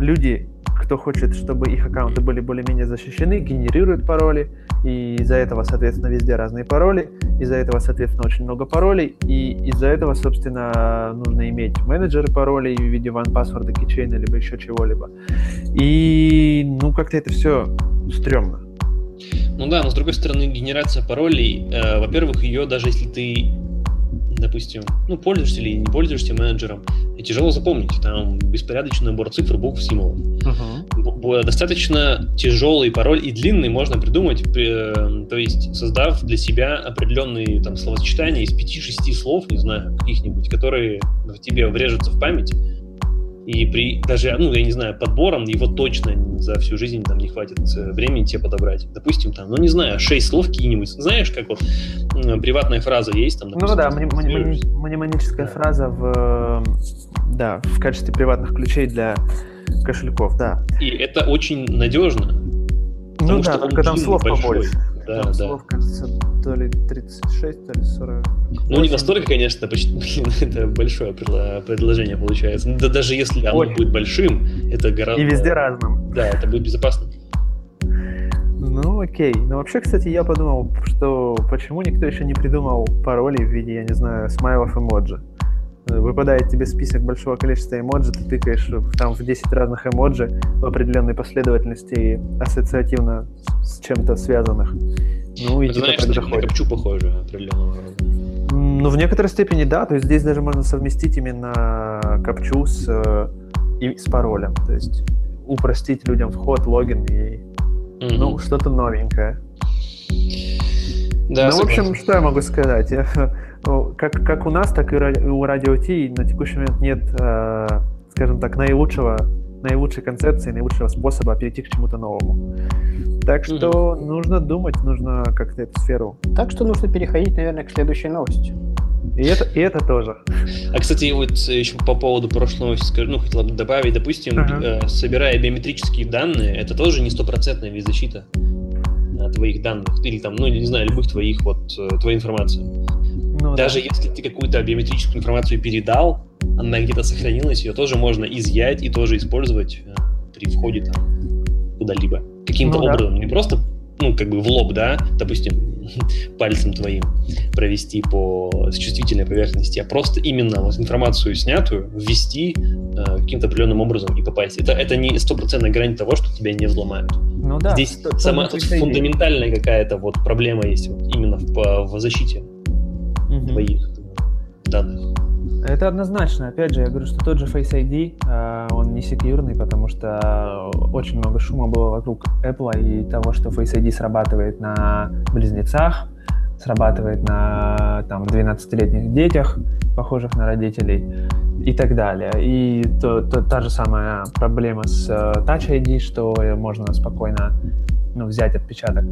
люди, кто хочет, чтобы их аккаунты были более-менее защищены, генерируют пароли, и из-за этого, соответственно, везде разные пароли, из-за этого, соответственно, очень много паролей, и из-за этого, собственно, нужно иметь менеджеры паролей в виде OnePassword, Keychain, либо еще чего-либо. И, ну, как-то это все стрёмно. Ну да, но с другой стороны, генерация паролей, э, во-первых, ее даже если ты, допустим, ну, пользуешься или не пользуешься менеджером, тяжело запомнить. Там беспорядочный набор цифр, букв, символов. Uh-huh. Достаточно тяжелый пароль и длинный можно придумать, э, то есть создав для себя определенные там словосочетания из 5-6 слов, не знаю, каких-нибудь, которые в тебе врежутся в память, и при даже, ну, я не знаю, подбором его точно за всю жизнь там не хватит э, времени тебе подобрать. Допустим, там, ну не знаю, шесть слов какие-нибудь. Знаешь, как вот приватная фраза есть там, допустим, Ну да, мани- мани- маниманическая да. фраза в, да, в качестве приватных ключей для кошельков, да. И это очень надежно. Ну да, только там слов побольше. Да, там да. слов, кажется, то ли 36, то ли 40. Ну, не настолько, конечно, почти, блин, это большое предложение получается. Да даже если оно Очень. будет большим, это гораздо... И везде разным. Да, это будет безопасно. Ну, окей. Ну, вообще, кстати, я подумал, что почему никто еще не придумал пароли в виде, я не знаю, смайлов эмоджи. Выпадает тебе список большого количества эмоджи, ты тыкаешь там в 10 разных эмоджи в определенной последовательности ассоциативно с чем-то связанных. Ну, и типа знаешь, так заходит. на капчу похоже определенного. Ну, в некоторой степени да, то есть здесь даже можно совместить именно капчу с, э, и, с паролем, то есть упростить людям вход, логин и mm-hmm. ну, что-то новенькое. Да, ну, в общем, что я могу сказать? Я, как, как у нас, так и у Радио Ти на текущий момент нет, э, скажем так, наилучшего, наилучшей концепции, наилучшего способа перейти к чему-то новому. Так что mm-hmm. нужно думать, нужно как-то эту сферу. Так что нужно переходить, наверное, к следующей новости. И это, и это тоже. А, кстати, вот еще по поводу прошлой новости скажу, ну, хотел бы добавить, допустим, uh-huh. э, собирая биометрические данные, это тоже не стопроцентная виззащита э, твоих данных, или там, ну, не знаю, любых твоих, вот, э, твоей информации. Ну, Даже да. если ты какую-то биометрическую информацию передал, она где-то сохранилась, ее тоже можно изъять и тоже использовать э, при входе там куда-либо. Каким-то ну, образом. Да. Не просто, ну, как бы в лоб, да, допустим, пальцем твоим провести по чувствительной поверхности, а просто именно вот информацию снятую ввести э, каким-то определенным образом и попасть. Это, это не стопроцентная гарантия того, что тебя не взломают. Ну да. Здесь то, сама тут фундаментальная какая-то вот проблема есть вот именно в, в защите угу. твоих данных. Это однозначно. Опять же, я говорю, что тот же Face ID, э, он не секьюрный, потому что очень много шума было вокруг Apple и того, что Face ID срабатывает на близнецах, срабатывает на там, 12-летних детях, похожих на родителей и так далее. И то, то, та же самая проблема с э, Touch ID, что можно спокойно ну, взять отпечаток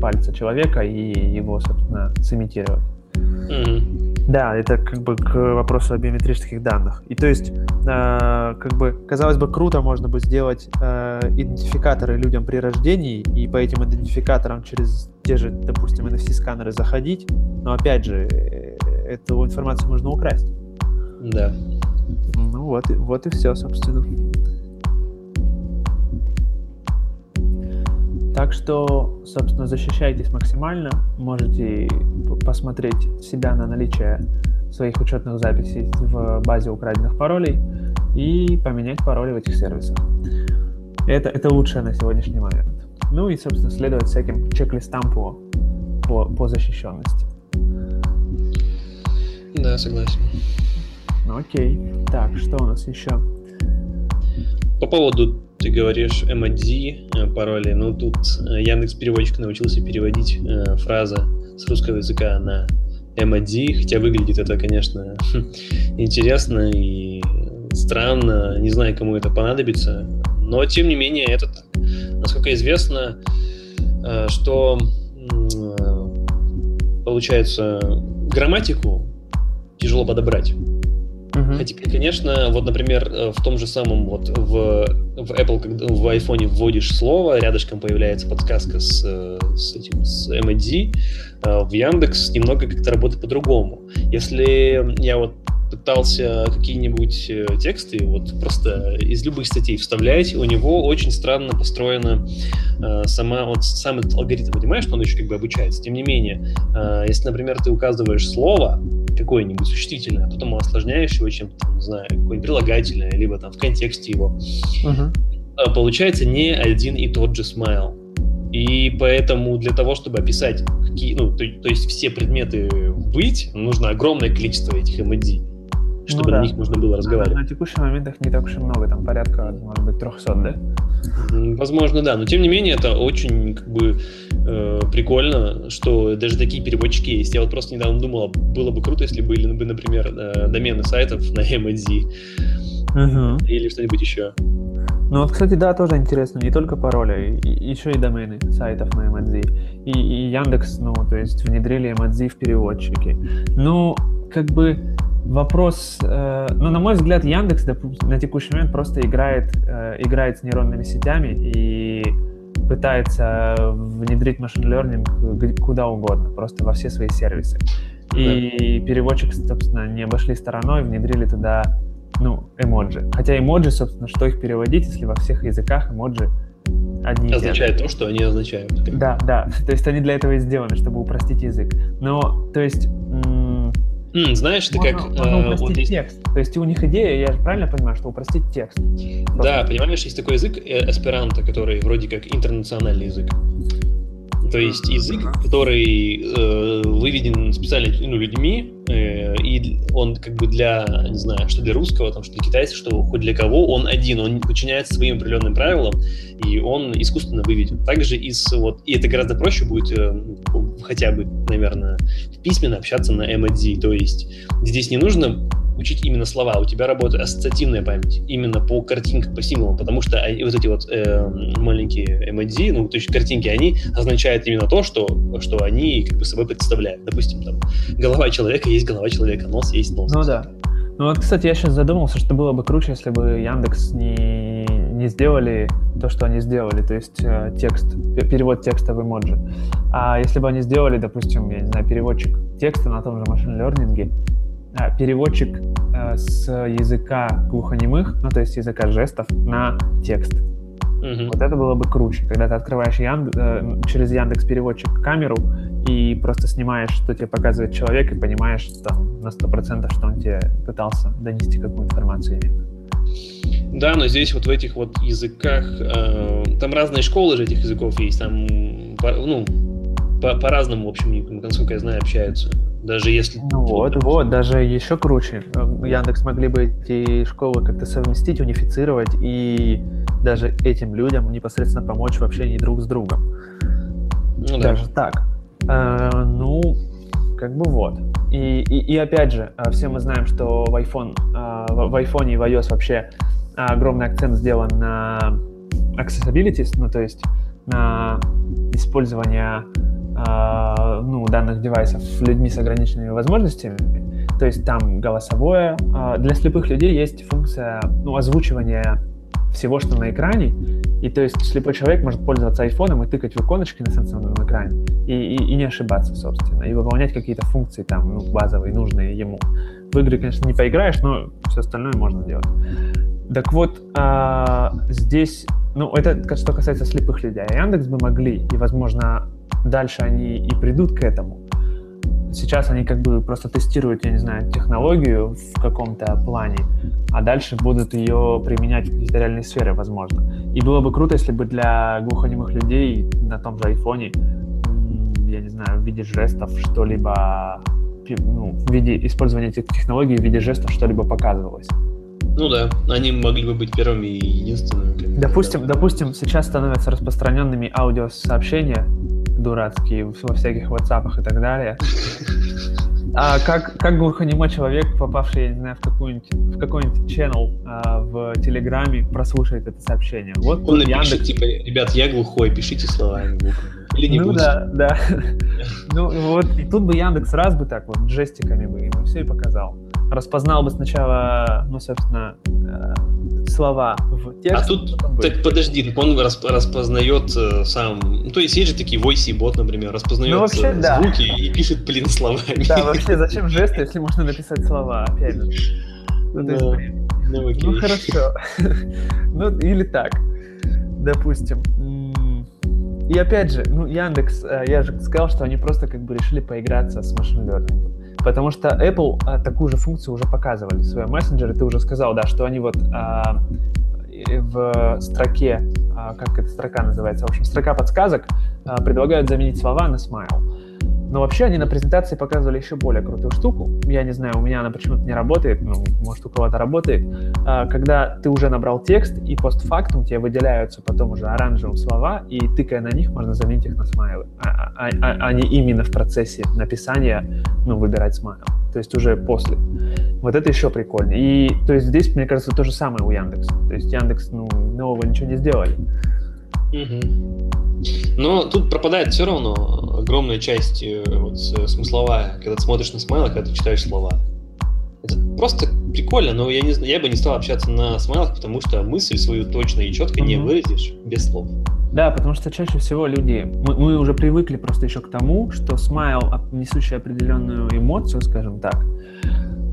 пальца человека и его, собственно, сымитировать. Mm-hmm. Да, это как бы к вопросу о биометрических данных. И то есть, э, как бы, казалось бы, круто можно бы сделать э, идентификаторы людям при рождении и по этим идентификаторам через те же, допустим, NFC-сканеры заходить, но опять же, э, эту информацию можно украсть. Да. Ну вот, вот и все, собственно. Так что, собственно, защищайтесь максимально. Можете посмотреть себя на наличие своих учетных записей в базе украденных паролей и поменять пароли в этих сервисах. Это, это лучшее на сегодняшний момент. Ну и, собственно, следовать всяким чек-листам по, по, по защищенности. Да, согласен. Ну, окей. Так, что у нас еще? По поводу ты говоришь MAD э, пароли, но тут э, Яндекс переводчик научился переводить э, фразы с русского языка на MAD, хотя выглядит это, конечно, интересно и странно, не знаю, кому это понадобится, но тем не менее это так. Насколько известно, что получается грамматику тяжело подобрать. Uh-huh. Хотя, конечно, вот, например, э, в том же самом вот в, в Apple, когда в iPhone вводишь слово, рядышком появляется подсказка с, э, с этим, с MAD, э, в Яндекс немного как-то работает по-другому. Если я вот пытался какие-нибудь тексты вот просто из любых статей вставлять, у него очень странно построена э, сама вот сам этот алгоритм, понимаешь, что он еще как бы обучается. Тем не менее, э, если, например, ты указываешь слово, какое-нибудь существительное, а потом осложняешь его чем-то, не знаю, какое-нибудь прилагательное, либо там в контексте его, uh-huh. получается не один и тот же смайл. И поэтому для того, чтобы описать какие, ну, то, то есть все предметы быть, нужно огромное количество этих MD, чтобы ну, да. на них можно было разговаривать. На, на текущий момент их не так уж и много, там порядка, может быть, 300, да? Возможно, да. Но тем не менее, это очень как бы э, прикольно, что даже такие переводчики есть. Я вот просто недавно думал, было бы круто, если были, например, э, домены сайтов на MAD угу. или что-нибудь еще. Ну вот, кстати, да, тоже интересно, не только пароли, и, еще и домены сайтов на MAD. И, и Яндекс, ну, то есть внедрили MAD в переводчики. Ну, как бы вопрос, э, ну, на мой взгляд, Яндекс на текущий момент просто играет, э, играет с нейронными сетями и пытается внедрить машин learning куда угодно, просто во все свои сервисы. И да. переводчик, собственно, не обошли стороной, внедрили туда, ну, эмоджи. Хотя эмоджи, собственно, что их переводить, если во всех языках эмоджи одни Означает то, что они означают. Да, да. То есть они для этого и сделаны, чтобы упростить язык. Но, то есть... Mm, знаешь, ты как... Можно э, упростить вот есть... текст. То есть у них идея, я же правильно понимаю, что упростить текст. Просто. Да, понимаешь, есть такой язык э, эсперанто, который вроде как интернациональный язык. То есть язык, который э, выведен специально ну, людьми, э, и он как бы для, не знаю, что для русского, там, что для китайца, что хоть для кого, он один, он подчиняется своим определенным правилам, и он искусственно выведен. Также из вот, и это гораздо проще будет э, хотя бы, наверное, письменно общаться на MAD, то есть здесь не нужно учить именно слова, у тебя работает ассоциативная память именно по картинкам, по символам, потому что они, вот эти вот э, маленькие MID, ну, то есть картинки, они означают именно то, что, что они как бы собой представляют. Допустим, там, голова человека есть голова человека, нос есть нос. Ну да. Ну вот, кстати, я сейчас задумался, что было бы круче, если бы Яндекс не, не сделали то, что они сделали, то есть э, текст, перевод текста в эмоджи. А если бы они сделали, допустим, я не знаю, переводчик текста на том же машин а, переводчик э, с языка глухонемых, ну то есть языка жестов, на текст. Угу. Вот это было бы круче, когда ты открываешь Янд... Э, через Яндекс переводчик камеру и просто снимаешь, что тебе показывает человек, и понимаешь там, на сто процентов, что он тебе пытался донести какую информацию именно. Да, но здесь вот в этих вот языках, э, там разные школы же этих языков есть, там, ну, по- по-разному, в общем, насколько я знаю, общаются. Даже если... Ну вот, вот, даже еще круче. Яндекс могли бы эти школы как-то совместить, унифицировать и даже этим людям непосредственно помочь в общении друг с другом. Ну, даже да. так. Э, ну, как бы вот. И, и, и опять же, э, все мы знаем, что в iPhone, э, в iPhone и в iOS вообще огромный акцент сделан на accessibility, ну то есть на использование э, ну, данных девайсов людьми с ограниченными возможностями. То есть там голосовое. Э, для слепых людей есть функция ну, озвучивания всего, что на экране. И то есть слепой человек может пользоваться айфоном и тыкать в иконочки на сенсорном экране и, и, и не ошибаться, собственно, и выполнять какие-то функции там, ну, базовые, нужные ему. В игры, конечно, не поиграешь, но все остальное можно делать. Так вот, а, здесь, ну, это что касается слепых людей. А Яндекс бы могли, и, возможно, дальше они и придут к этому. Сейчас они как бы просто тестируют, я не знаю, технологию в каком-то плане, а дальше будут ее применять в какие-то реальные сферы, возможно. И было бы круто, если бы для глухонемых людей на том же айфоне, я не знаю, в виде жестов что-либо, ну, в виде использования этих технологий в виде жестов что-либо показывалось. Ну да, они могли бы быть первыми и единственными. Допустим, да. допустим, сейчас становятся распространенными аудиосообщения дурацкие во всяких WhatsApp и так далее. А как, как глухонемой человек, попавший, я не знаю, в какой-нибудь в какой-нибудь channel а, в Телеграме, прослушает это сообщение? Вот Он напишет, Яндекс... типа, ребят, я глухой, пишите словами Или не Ну будете. да, да. ну вот, и тут бы Яндекс раз бы так вот, жестиками бы ему все и показал распознал бы сначала, ну, собственно, э, слова в текст. А тут, так подожди, он расп, распознает э, сам, ну, то есть есть же такие voice бот, например, распознает ну, вообще, э, да. звуки и пишет, блин, словами. Да, вообще, зачем жесты, если можно написать слова, опять же. Ну, да. ну, ну, ну хорошо. ну, или так, допустим. И опять же, ну, Яндекс, э, я же сказал, что они просто как бы решили поиграться с машин learning. Потому что Apple а, такую же функцию уже показывали в своем мессенджере. Ты уже сказал, да, что они вот а, в строке, а, как эта строка называется, в общем, строка подсказок а, предлагают заменить слова на smile. Но вообще они на презентации показывали еще более крутую штуку. Я не знаю, у меня она почему-то не работает, ну, может, у кого-то работает. А, когда ты уже набрал текст, и постфактум тебе выделяются потом уже оранжевым слова, и тыкая на них, можно заменить их на смайлы. А, а, а, а не именно в процессе написания, ну, выбирать смайл. То есть уже после. Вот это еще прикольно. И то есть здесь, мне кажется, то же самое у Яндекса. То есть Яндекс, ну, нового ничего не сделали. Угу. Но тут пропадает все равно огромная часть э, вот, смысловая, когда ты смотришь на смайлы, когда ты читаешь слова. Это просто прикольно, но я, не, я бы не стал общаться на смайлах, потому что мысль свою точно и четко mm-hmm. не выразишь без слов. Да, потому что чаще всего люди, мы, мы уже привыкли просто еще к тому, что смайл, несущий определенную эмоцию, скажем так,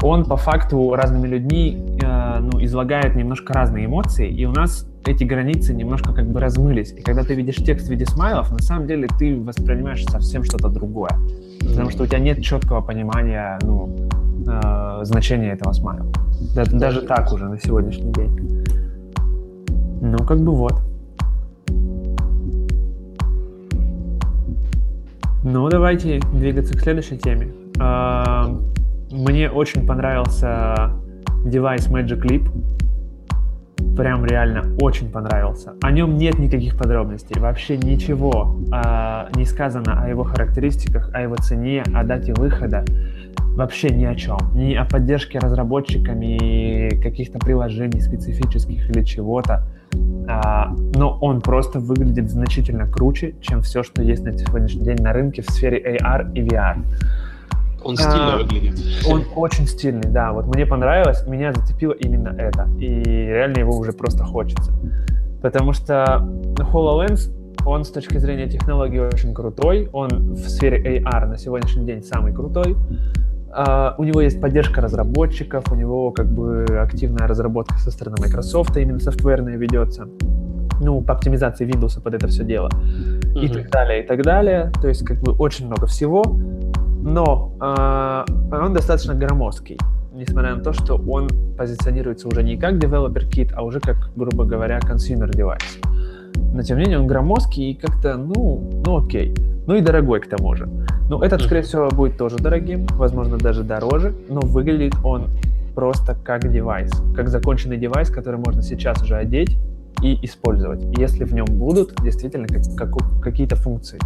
он по факту разными людьми э, ну, излагает немножко разные эмоции, и у нас эти границы немножко как бы размылись. И когда ты видишь текст в виде смайлов, на самом деле ты воспринимаешь совсем что-то другое. Потому что у тебя нет четкого понимания ну, э, значения этого смайла. Да, даже так уже на сегодняшний день. Ну, как бы вот. Ну, давайте двигаться к следующей теме. Э, мне очень понравился девайс Magic Leap. Прям реально очень понравился. О нем нет никаких подробностей, вообще ничего э, не сказано о его характеристиках, о его цене, о дате выхода. Вообще ни о чем. Ни о поддержке разработчиками каких-то приложений специфических или чего-то. А, но он просто выглядит значительно круче, чем все, что есть на сегодняшний день на рынке в сфере AR и VR. Он стильно а, выглядит. Он очень стильный, да. Вот мне понравилось, меня зацепило именно это. И реально его уже просто хочется. Потому что HoloLens, он с точки зрения технологии очень крутой. Он в сфере AR на сегодняшний день самый крутой. Uh, у него есть поддержка разработчиков, у него как бы активная разработка со стороны Microsoft, именно софтверная ведется. Ну, по оптимизации Windows под это все дело. Mm-hmm. И так далее, и так далее. То есть, как бы, очень много всего но э, он достаточно громоздкий, несмотря на то, что он позиционируется уже не как developer kit, а уже как, грубо говоря, consumer device. Но тем не менее он громоздкий и как-то, ну, ну окей. Ну и дорогой к тому же. Ну, этот, скорее всего, будет тоже дорогим, возможно, даже дороже, но выглядит он просто как девайс, как законченный девайс, который можно сейчас уже одеть и использовать, если в нем будут действительно как, как, какие-то функции.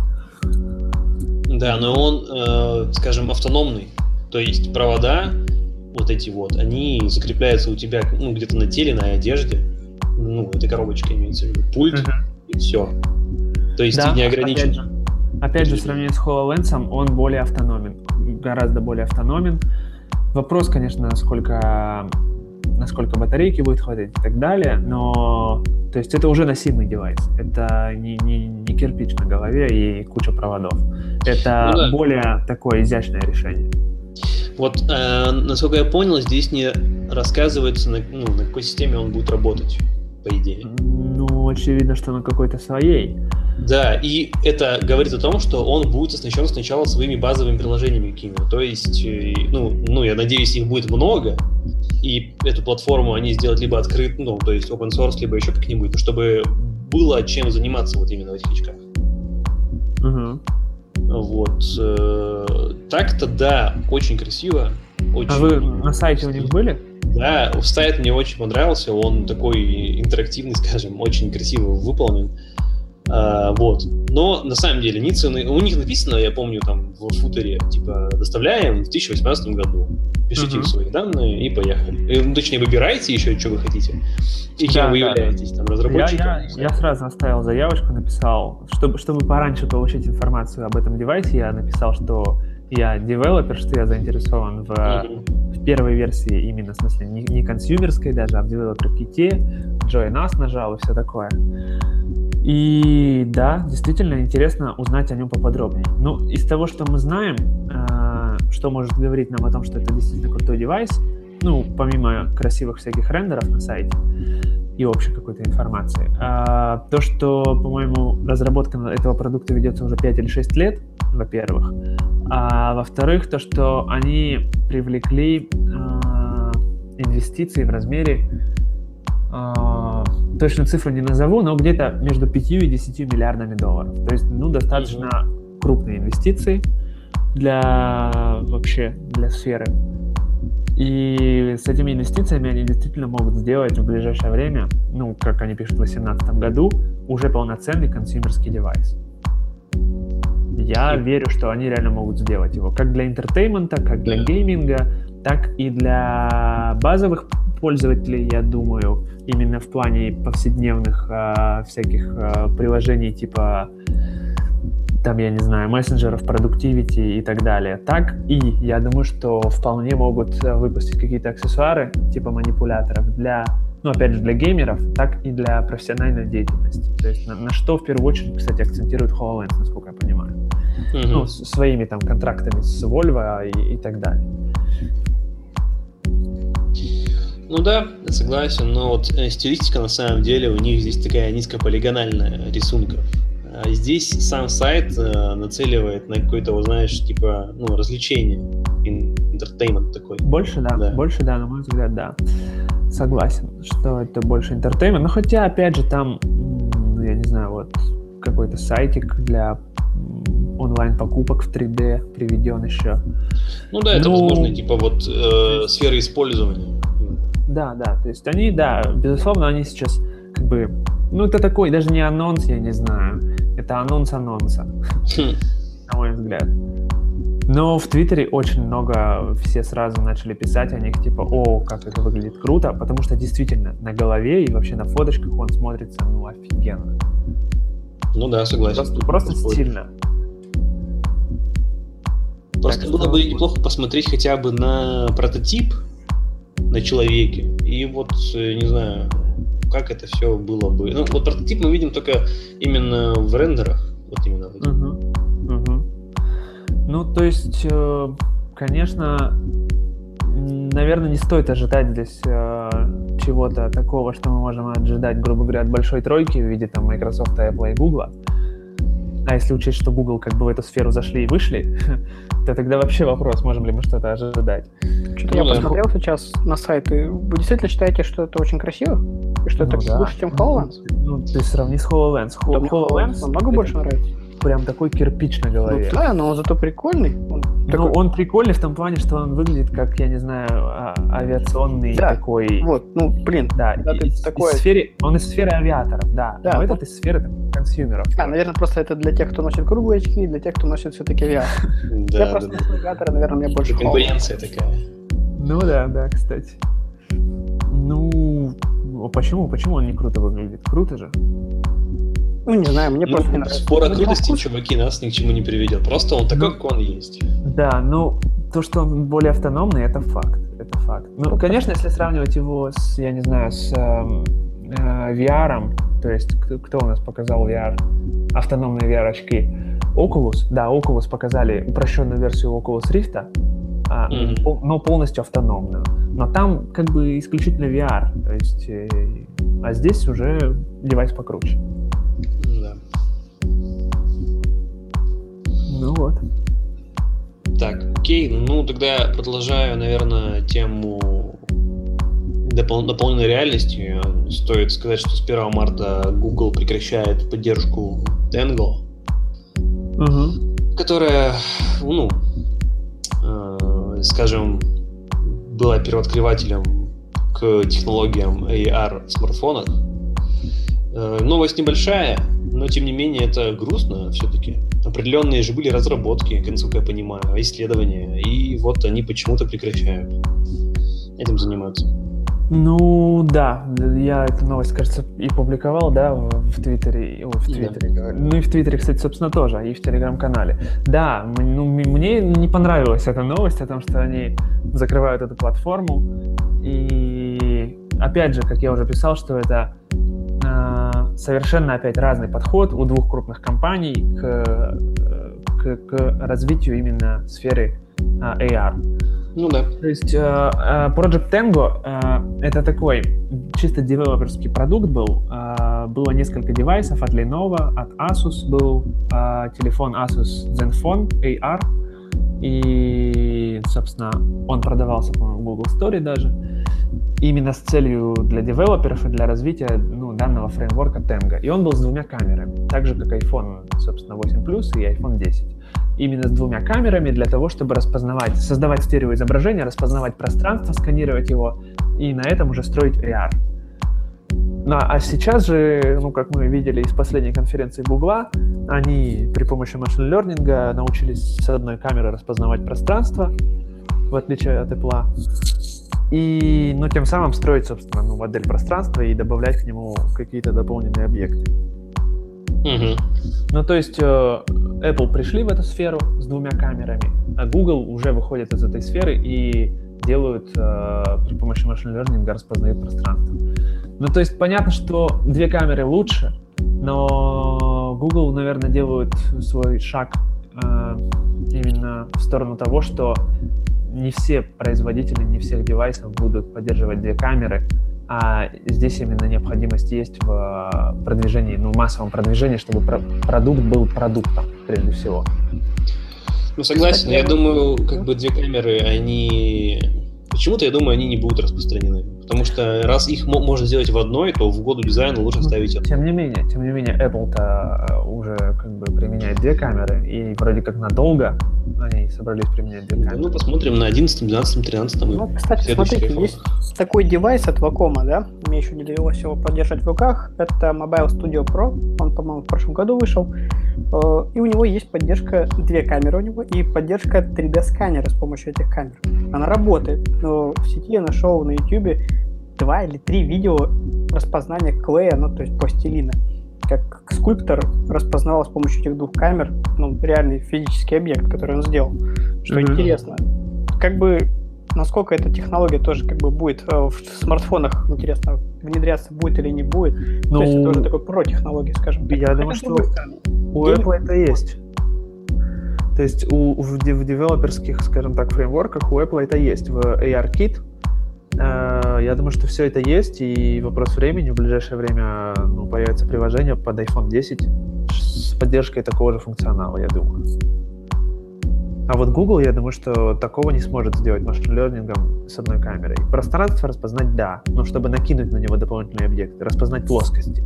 Да, но он, э, скажем, автономный. То есть провода, вот эти вот, они закрепляются у тебя ну, где-то на теле, на одежде. Ну, эта коробочка имеется в виду. Пульт, uh-huh. и все. То есть да, ты не ограничен. Опять же, опять же, в сравнении с HoloLens, он более автономен. Гораздо более автономен. Вопрос, конечно, насколько насколько батарейки будет хватать и так далее, но то есть это уже носимый девайс, это не, не, не кирпич на голове и куча проводов, это ну, да. более такое изящное решение. Вот, э, насколько я понял, здесь не рассказывается, на, ну, на какой системе он будет работать, по идее. Ну, очевидно, что на какой-то своей. Да, и это говорит о том, что он будет оснащен сначала своими базовыми приложениями какими-то. То есть, э, ну, ну, я надеюсь, их будет много, и эту платформу они сделают либо открыт, ну, то есть open source, либо еще как-нибудь, чтобы было чем заниматься вот именно в этих очках. Угу. Вот. Э, так-то да, очень красиво. Очень... А вы на сайте у них были? Да, сайт мне очень понравился, он такой интерактивный, скажем, очень красиво выполнен. А, вот. Но на самом деле ни цены... У них написано, я помню, там в футере, типа, доставляем в 2018 году. Пишите uh-huh. свои данные и поехали. И, э, ну, точнее, выбирайте еще, что вы хотите. И кем да, вы являетесь, там, разработчиком. Я, я, я сразу оставил заявочку, написал, чтобы, чтобы пораньше получить информацию об этом девайсе, я написал, что я девелопер, что я заинтересован в, uh-huh. в первой версии именно, в смысле, не, не консюмерской даже, а в девелопер ките, Join Us нажал и все такое. И да, действительно интересно узнать о нем поподробнее. Ну, из того, что мы знаем, э, что может говорить нам о том, что это действительно крутой девайс, ну, помимо красивых всяких рендеров на сайте и общей какой-то информации, э, то, что, по-моему, разработка этого продукта ведется уже 5 или 6 лет, во-первых, а во-вторых, то, что они привлекли э, инвестиции в размере э, точно цифру не назову, но где-то между 5 и 10 миллиардами долларов. То есть, ну, достаточно mm-hmm. крупные инвестиции для вообще для сферы. И с этими инвестициями они действительно могут сделать в ближайшее время, ну, как они пишут в 2018 году, уже полноценный consumer ский девайс. Я и... верю, что они реально могут сделать его как для entertainment а, как для гейминга, так и для базовых пользователей, я думаю, именно в плане повседневных э, всяких э, приложений типа там, я не знаю, мессенджеров, продуктивити и так далее. Так и я думаю, что вполне могут э, выпустить какие-то аксессуары типа манипуляторов для, ну, опять же, для геймеров, так и для профессиональной деятельности. То есть на, на что в первую очередь, кстати, акцентирует HoloLens, насколько я понимаю. Mm-hmm. Ну, с, своими там контрактами с Volvo и, и так далее. Ну да, согласен, но вот э, стилистика на самом деле у них здесь такая низкополигональная рисунка. А здесь сам сайт э, нацеливает на какое-то, вот, знаешь, типа, ну, развлечение, entertainment такой. Больше, да, да, больше, да, на мой взгляд, да. Согласен, что это больше entertainment. Но хотя, опять же, там, ну, я не знаю, вот какой-то сайтик для онлайн-покупок в 3D приведен еще. Ну да, это, ну, возможно, типа вот э, сфера использования. Да, да, то есть они, да, безусловно, они сейчас как бы, ну это такой, даже не анонс, я не знаю, это анонс анонса, хм. на мой взгляд. Но в Твиттере очень много все сразу начали писать о них, типа, о, как это выглядит круто, потому что действительно на голове и вообще на фоточках он смотрится, ну, офигенно. Ну да, согласен. Просто, просто стильно. Просто так было бы неплохо посмотреть хотя бы на прототип на человеке. И вот, э, не знаю, как это все было бы. Ну, вот прототип мы видим только именно в рендерах. Вот именно. Угу. Угу. Ну, то есть, э, конечно, наверное, не стоит ожидать здесь э, чего-то такого, что мы можем ожидать, грубо говоря, от большой тройки в виде там Microsoft, Apple и Google. А если учесть, что Google как бы в эту сферу зашли и вышли, то тогда вообще вопрос, можем ли мы что-то ожидать. Что-то ну, я да. посмотрел сейчас на сайты. Вы действительно считаете, что это очень красиво? И что ну, это да. лучше, чем HoloLens? Ну, ты сравни с HoloLens. Да, HoloLens намного больше нравится прям такой кирпич на голове. Ну, да, но он зато прикольный. Он ну, такой... он прикольный в том плане, что он выглядит как, я не знаю, а, авиационный да, такой. Вот, ну, блин. Да, и, такой... из сферы, он из сферы авиаторов, да. да но вот. этот из сферы там, консюмеров. А, наверное, просто это для тех, кто носит круглые очки, и для тех, кто носит все-таки авиатор. Я просто авиатора, наверное, мне больше Конкуренция такая. Ну да, да, кстати. Ну, почему, почему он не круто выглядит? Круто же. Ну, не знаю, мне ну, просто не нравится. Спор о крутости, чуваки, нас ни к чему не приведет. Просто он такой, ну, как он есть. Да, ну, то, что он более автономный, это факт. Это факт. Ну, конечно, если сравнивать его с, я не знаю, с э, э, VR, то есть кто, кто у нас показал VR, автономные VR-очки? Oculus, да, Oculus показали упрощенную версию Oculus Rift, а, mm-hmm. но полностью автономную. Но там как бы исключительно VR, то есть, э, а здесь уже девайс покруче. Ну вот. Так, окей, ну тогда продолжаю, наверное, тему допол- дополненной реальности. Стоит сказать, что с 1 марта Google прекращает поддержку Tango, угу. которая, ну, э, скажем, была первооткрывателем к технологиям AR в смартфонах. Э, новость небольшая, но тем не менее это грустно все-таки определенные же были разработки, насколько я понимаю, исследования, и вот они почему-то прекращают этим заниматься. Ну да, я эту новость, кажется, и публиковал, да, в, Твиттере, о, в Твиттере, да. ну и в Твиттере, кстати, собственно, тоже, и в Телеграм-канале. Да, ну, мне не понравилась эта новость о том, что они закрывают эту платформу, и опять же, как я уже писал, что это совершенно опять разный подход у двух крупных компаний к, к, к развитию именно сферы uh, AR. Ну да. То есть uh, Project Tango это такой чисто девелоперский продукт был. Было несколько девайсов от Lenovo, от Asus был телефон Asus Zenfone AR. И, собственно, он продавался, по-моему, в Google Store даже именно с целью для девелоперов и для развития ну, данного фреймворка Tango. И он был с двумя камерами, так же как iPhone, собственно, 8 Plus и iPhone 10. Именно с двумя камерами для того, чтобы распознавать, создавать стереоизображение, распознавать пространство, сканировать его и на этом уже строить AR. Ну, а сейчас же, ну, как мы видели из последней конференции Гугла, они при помощи машин learning научились с одной камеры распознавать пространство, в отличие от Apple, и, ну, тем самым строить, собственно, ну, модель пространства и добавлять к нему какие-то дополненные объекты. Угу. Ну, то есть э, Apple пришли в эту сферу с двумя камерами, а Google уже выходит из этой сферы и делают э, при помощи машин learning распознают пространство. Ну, то есть понятно, что две камеры лучше, но Google, наверное, делают свой шаг э, именно в сторону того, что не все производители, не всех девайсов будут поддерживать две камеры, а здесь именно необходимость есть в э, продвижении, ну, массовом продвижении, чтобы про продукт был продуктом, прежде всего. Ну, согласен, я думаю, как бы две камеры, они... Почему-то, я думаю, они не будут распространены. Потому что раз их можно сделать в одной, то в году дизайна лучше ставить. Тем не менее, тем не менее, Apple-то э, уже как бы применяет две камеры, и вроде как надолго они собрались применять две камеры. Ну, посмотрим на 11, 12, 13 Ну, кстати, смотрите, есть такой девайс от Wacom, да? Мне еще не довелось его поддержать в руках. Это Mobile Studio Pro. Он, по-моему, в прошлом году вышел. Э, и у него есть поддержка, две камеры у него, и поддержка 3D-сканера с помощью этих камер. Она работает, но в сети я нашел на YouTube два или три видео распознания клея, ну, то есть пластилина. Как скульптор распознавал с помощью этих двух камер, ну, реальный физический объект, который он сделал. Что mm-hmm. интересно. Как бы насколько эта технология тоже как бы будет э, в смартфонах, интересно, внедряться будет или не будет. Ну, То есть это уже такой про технологии, скажем так. Я думаю, что у Apple это есть. То есть у, в, в девелоперских, скажем так, фреймворках у Apple это есть. В ARKit я думаю, что все это есть, и вопрос времени, в ближайшее время ну, появится приложение под iPhone 10 с поддержкой такого же функционала, я думаю. А вот Google, я думаю, что такого не сможет сделать машин-лернингом с одной камерой. Пространство распознать — да, но чтобы накинуть на него дополнительные объекты, распознать плоскости.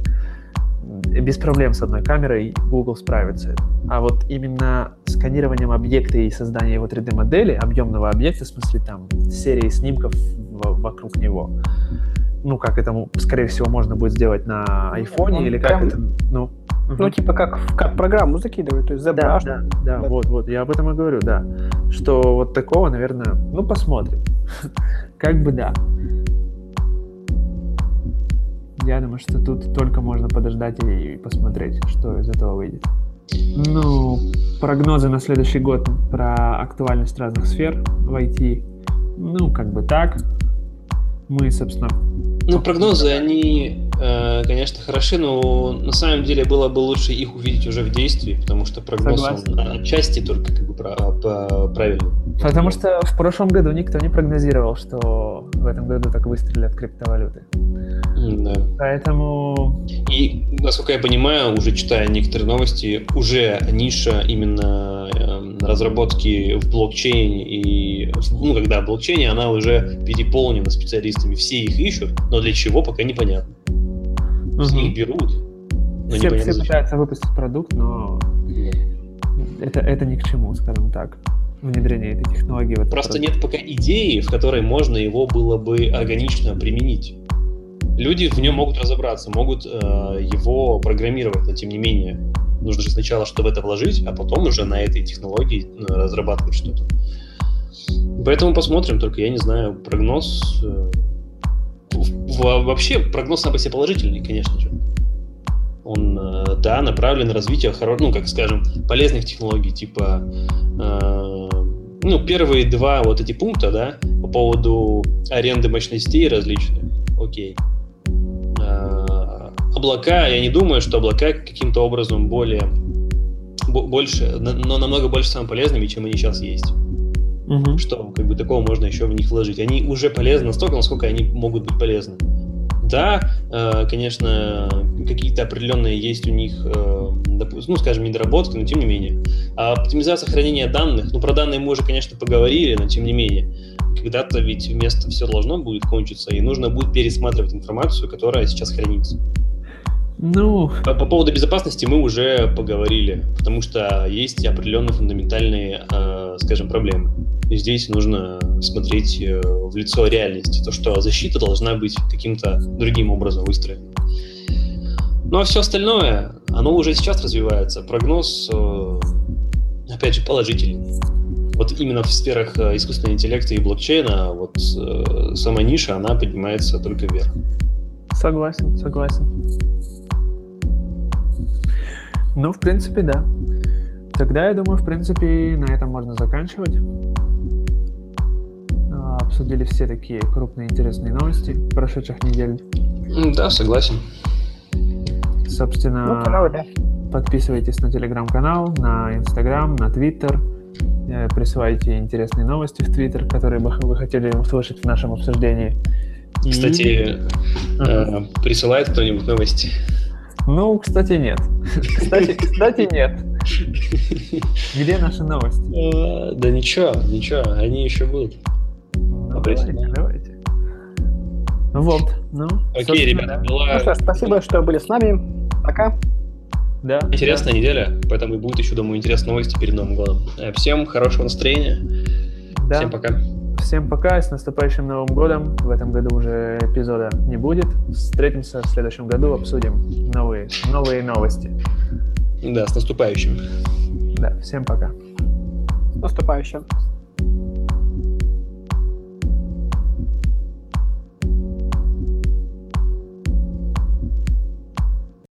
Без проблем с одной камерой Google справится. А вот именно сканированием объекта и созданием его 3D-модели, объемного объекта, в смысле там серии снимков вокруг него, ну, как это, скорее всего, можно будет сделать на айфоне, или как это, ну, ну, типа как, как программу закидывают, то есть ZBrush. Да, да, да, да, вот, вот, я об этом и говорю, да. Что вот такого, наверное, ну, посмотрим. как бы да. Я думаю, что тут только можно подождать и посмотреть, что из этого выйдет. Ну, прогнозы на следующий год про актуальность разных сфер в IT. Ну, как бы так. Мы, собственно... Ну, прогнозы, они Э, конечно, хороши, но на самом деле было бы лучше их увидеть уже в действии, потому что прогноз он отчасти только как бы правильный. Потому что в прошлом году никто не прогнозировал, что в этом году так выстрелят криптовалюты. Да. Поэтому... И, насколько я понимаю, уже читая некоторые новости, уже ниша именно эм, разработки в блокчейне и, ну, когда блокчейне, она уже переполнена специалистами. Все их ищут, но для чего, пока непонятно угу. с них берут. Но все, все пытаются выпустить продукт, но это, это ни к чему, скажем так, внедрение этой технологии. В Просто продукт. нет пока идеи, в которой можно его было бы органично применить. Люди в нем могут разобраться, могут э, его программировать, но тем не менее нужно же сначала что в это вложить, а потом уже на этой технологии ну, разрабатывать что-то. Поэтому посмотрим, только я не знаю, прогноз э, вообще прогноз сам по себе положительный, конечно же. Он, э, да, направлен на развитие, ну, как скажем, полезных технологий, типа, э, ну, первые два вот эти пункта, да, по поводу аренды мощностей различных, окей. Э, облака, я не думаю, что облака каким-то образом более, больше, но намного больше самыми полезными, чем они сейчас есть угу. что как бы такого можно еще в них вложить. Они уже полезны настолько, насколько они могут быть полезны. Да, э, конечно, какие-то определенные есть у них, э, ну, скажем, недоработки, но тем не менее. А оптимизация хранения данных, ну, про данные мы уже, конечно, поговорили, но тем не менее. Когда-то ведь вместо все должно будет кончиться, и нужно будет пересматривать информацию, которая сейчас хранится. Ну... По, по поводу безопасности мы уже поговорили, потому что есть определенные фундаментальные, э, скажем, проблемы. И здесь нужно смотреть э, в лицо реальности, то, что защита должна быть каким-то другим образом выстроена. Ну а все остальное, оно уже сейчас развивается. Прогноз, э, опять же, положительный. Вот именно в сферах э, искусственного интеллекта и блокчейна вот э, сама ниша, она поднимается только вверх. Согласен, согласен. Ну, в принципе, да. Тогда, я думаю, в принципе, на этом можно заканчивать. А, обсудили все такие крупные интересные новости прошедших недель. Да, согласен. Собственно, ну, пожалуй, да. подписывайтесь на телеграм-канал, на инстаграм, на твиттер. Э, присылайте интересные новости в твиттер, которые бы вы хотели услышать в нашем обсуждении. Кстати, И... э, присылает кто-нибудь новости? Ну, кстати, нет. Кстати, кстати, нет. Где наши новости? А, да ничего, ничего, они еще будут. Ну, давайте, давайте. Ну вот, ну. Окей, ребята, была... Ну что, спасибо, что были с нами. Пока. Да. Интересная да. неделя, поэтому будет еще, думаю, интересные новости перед Новым годом. Э, всем хорошего настроения. Да. Всем пока. Всем пока, с наступающим Новым годом. В этом году уже эпизода не будет. Встретимся в следующем году, обсудим новые, новые новости. Да, с наступающим. Да, всем пока. С наступающим.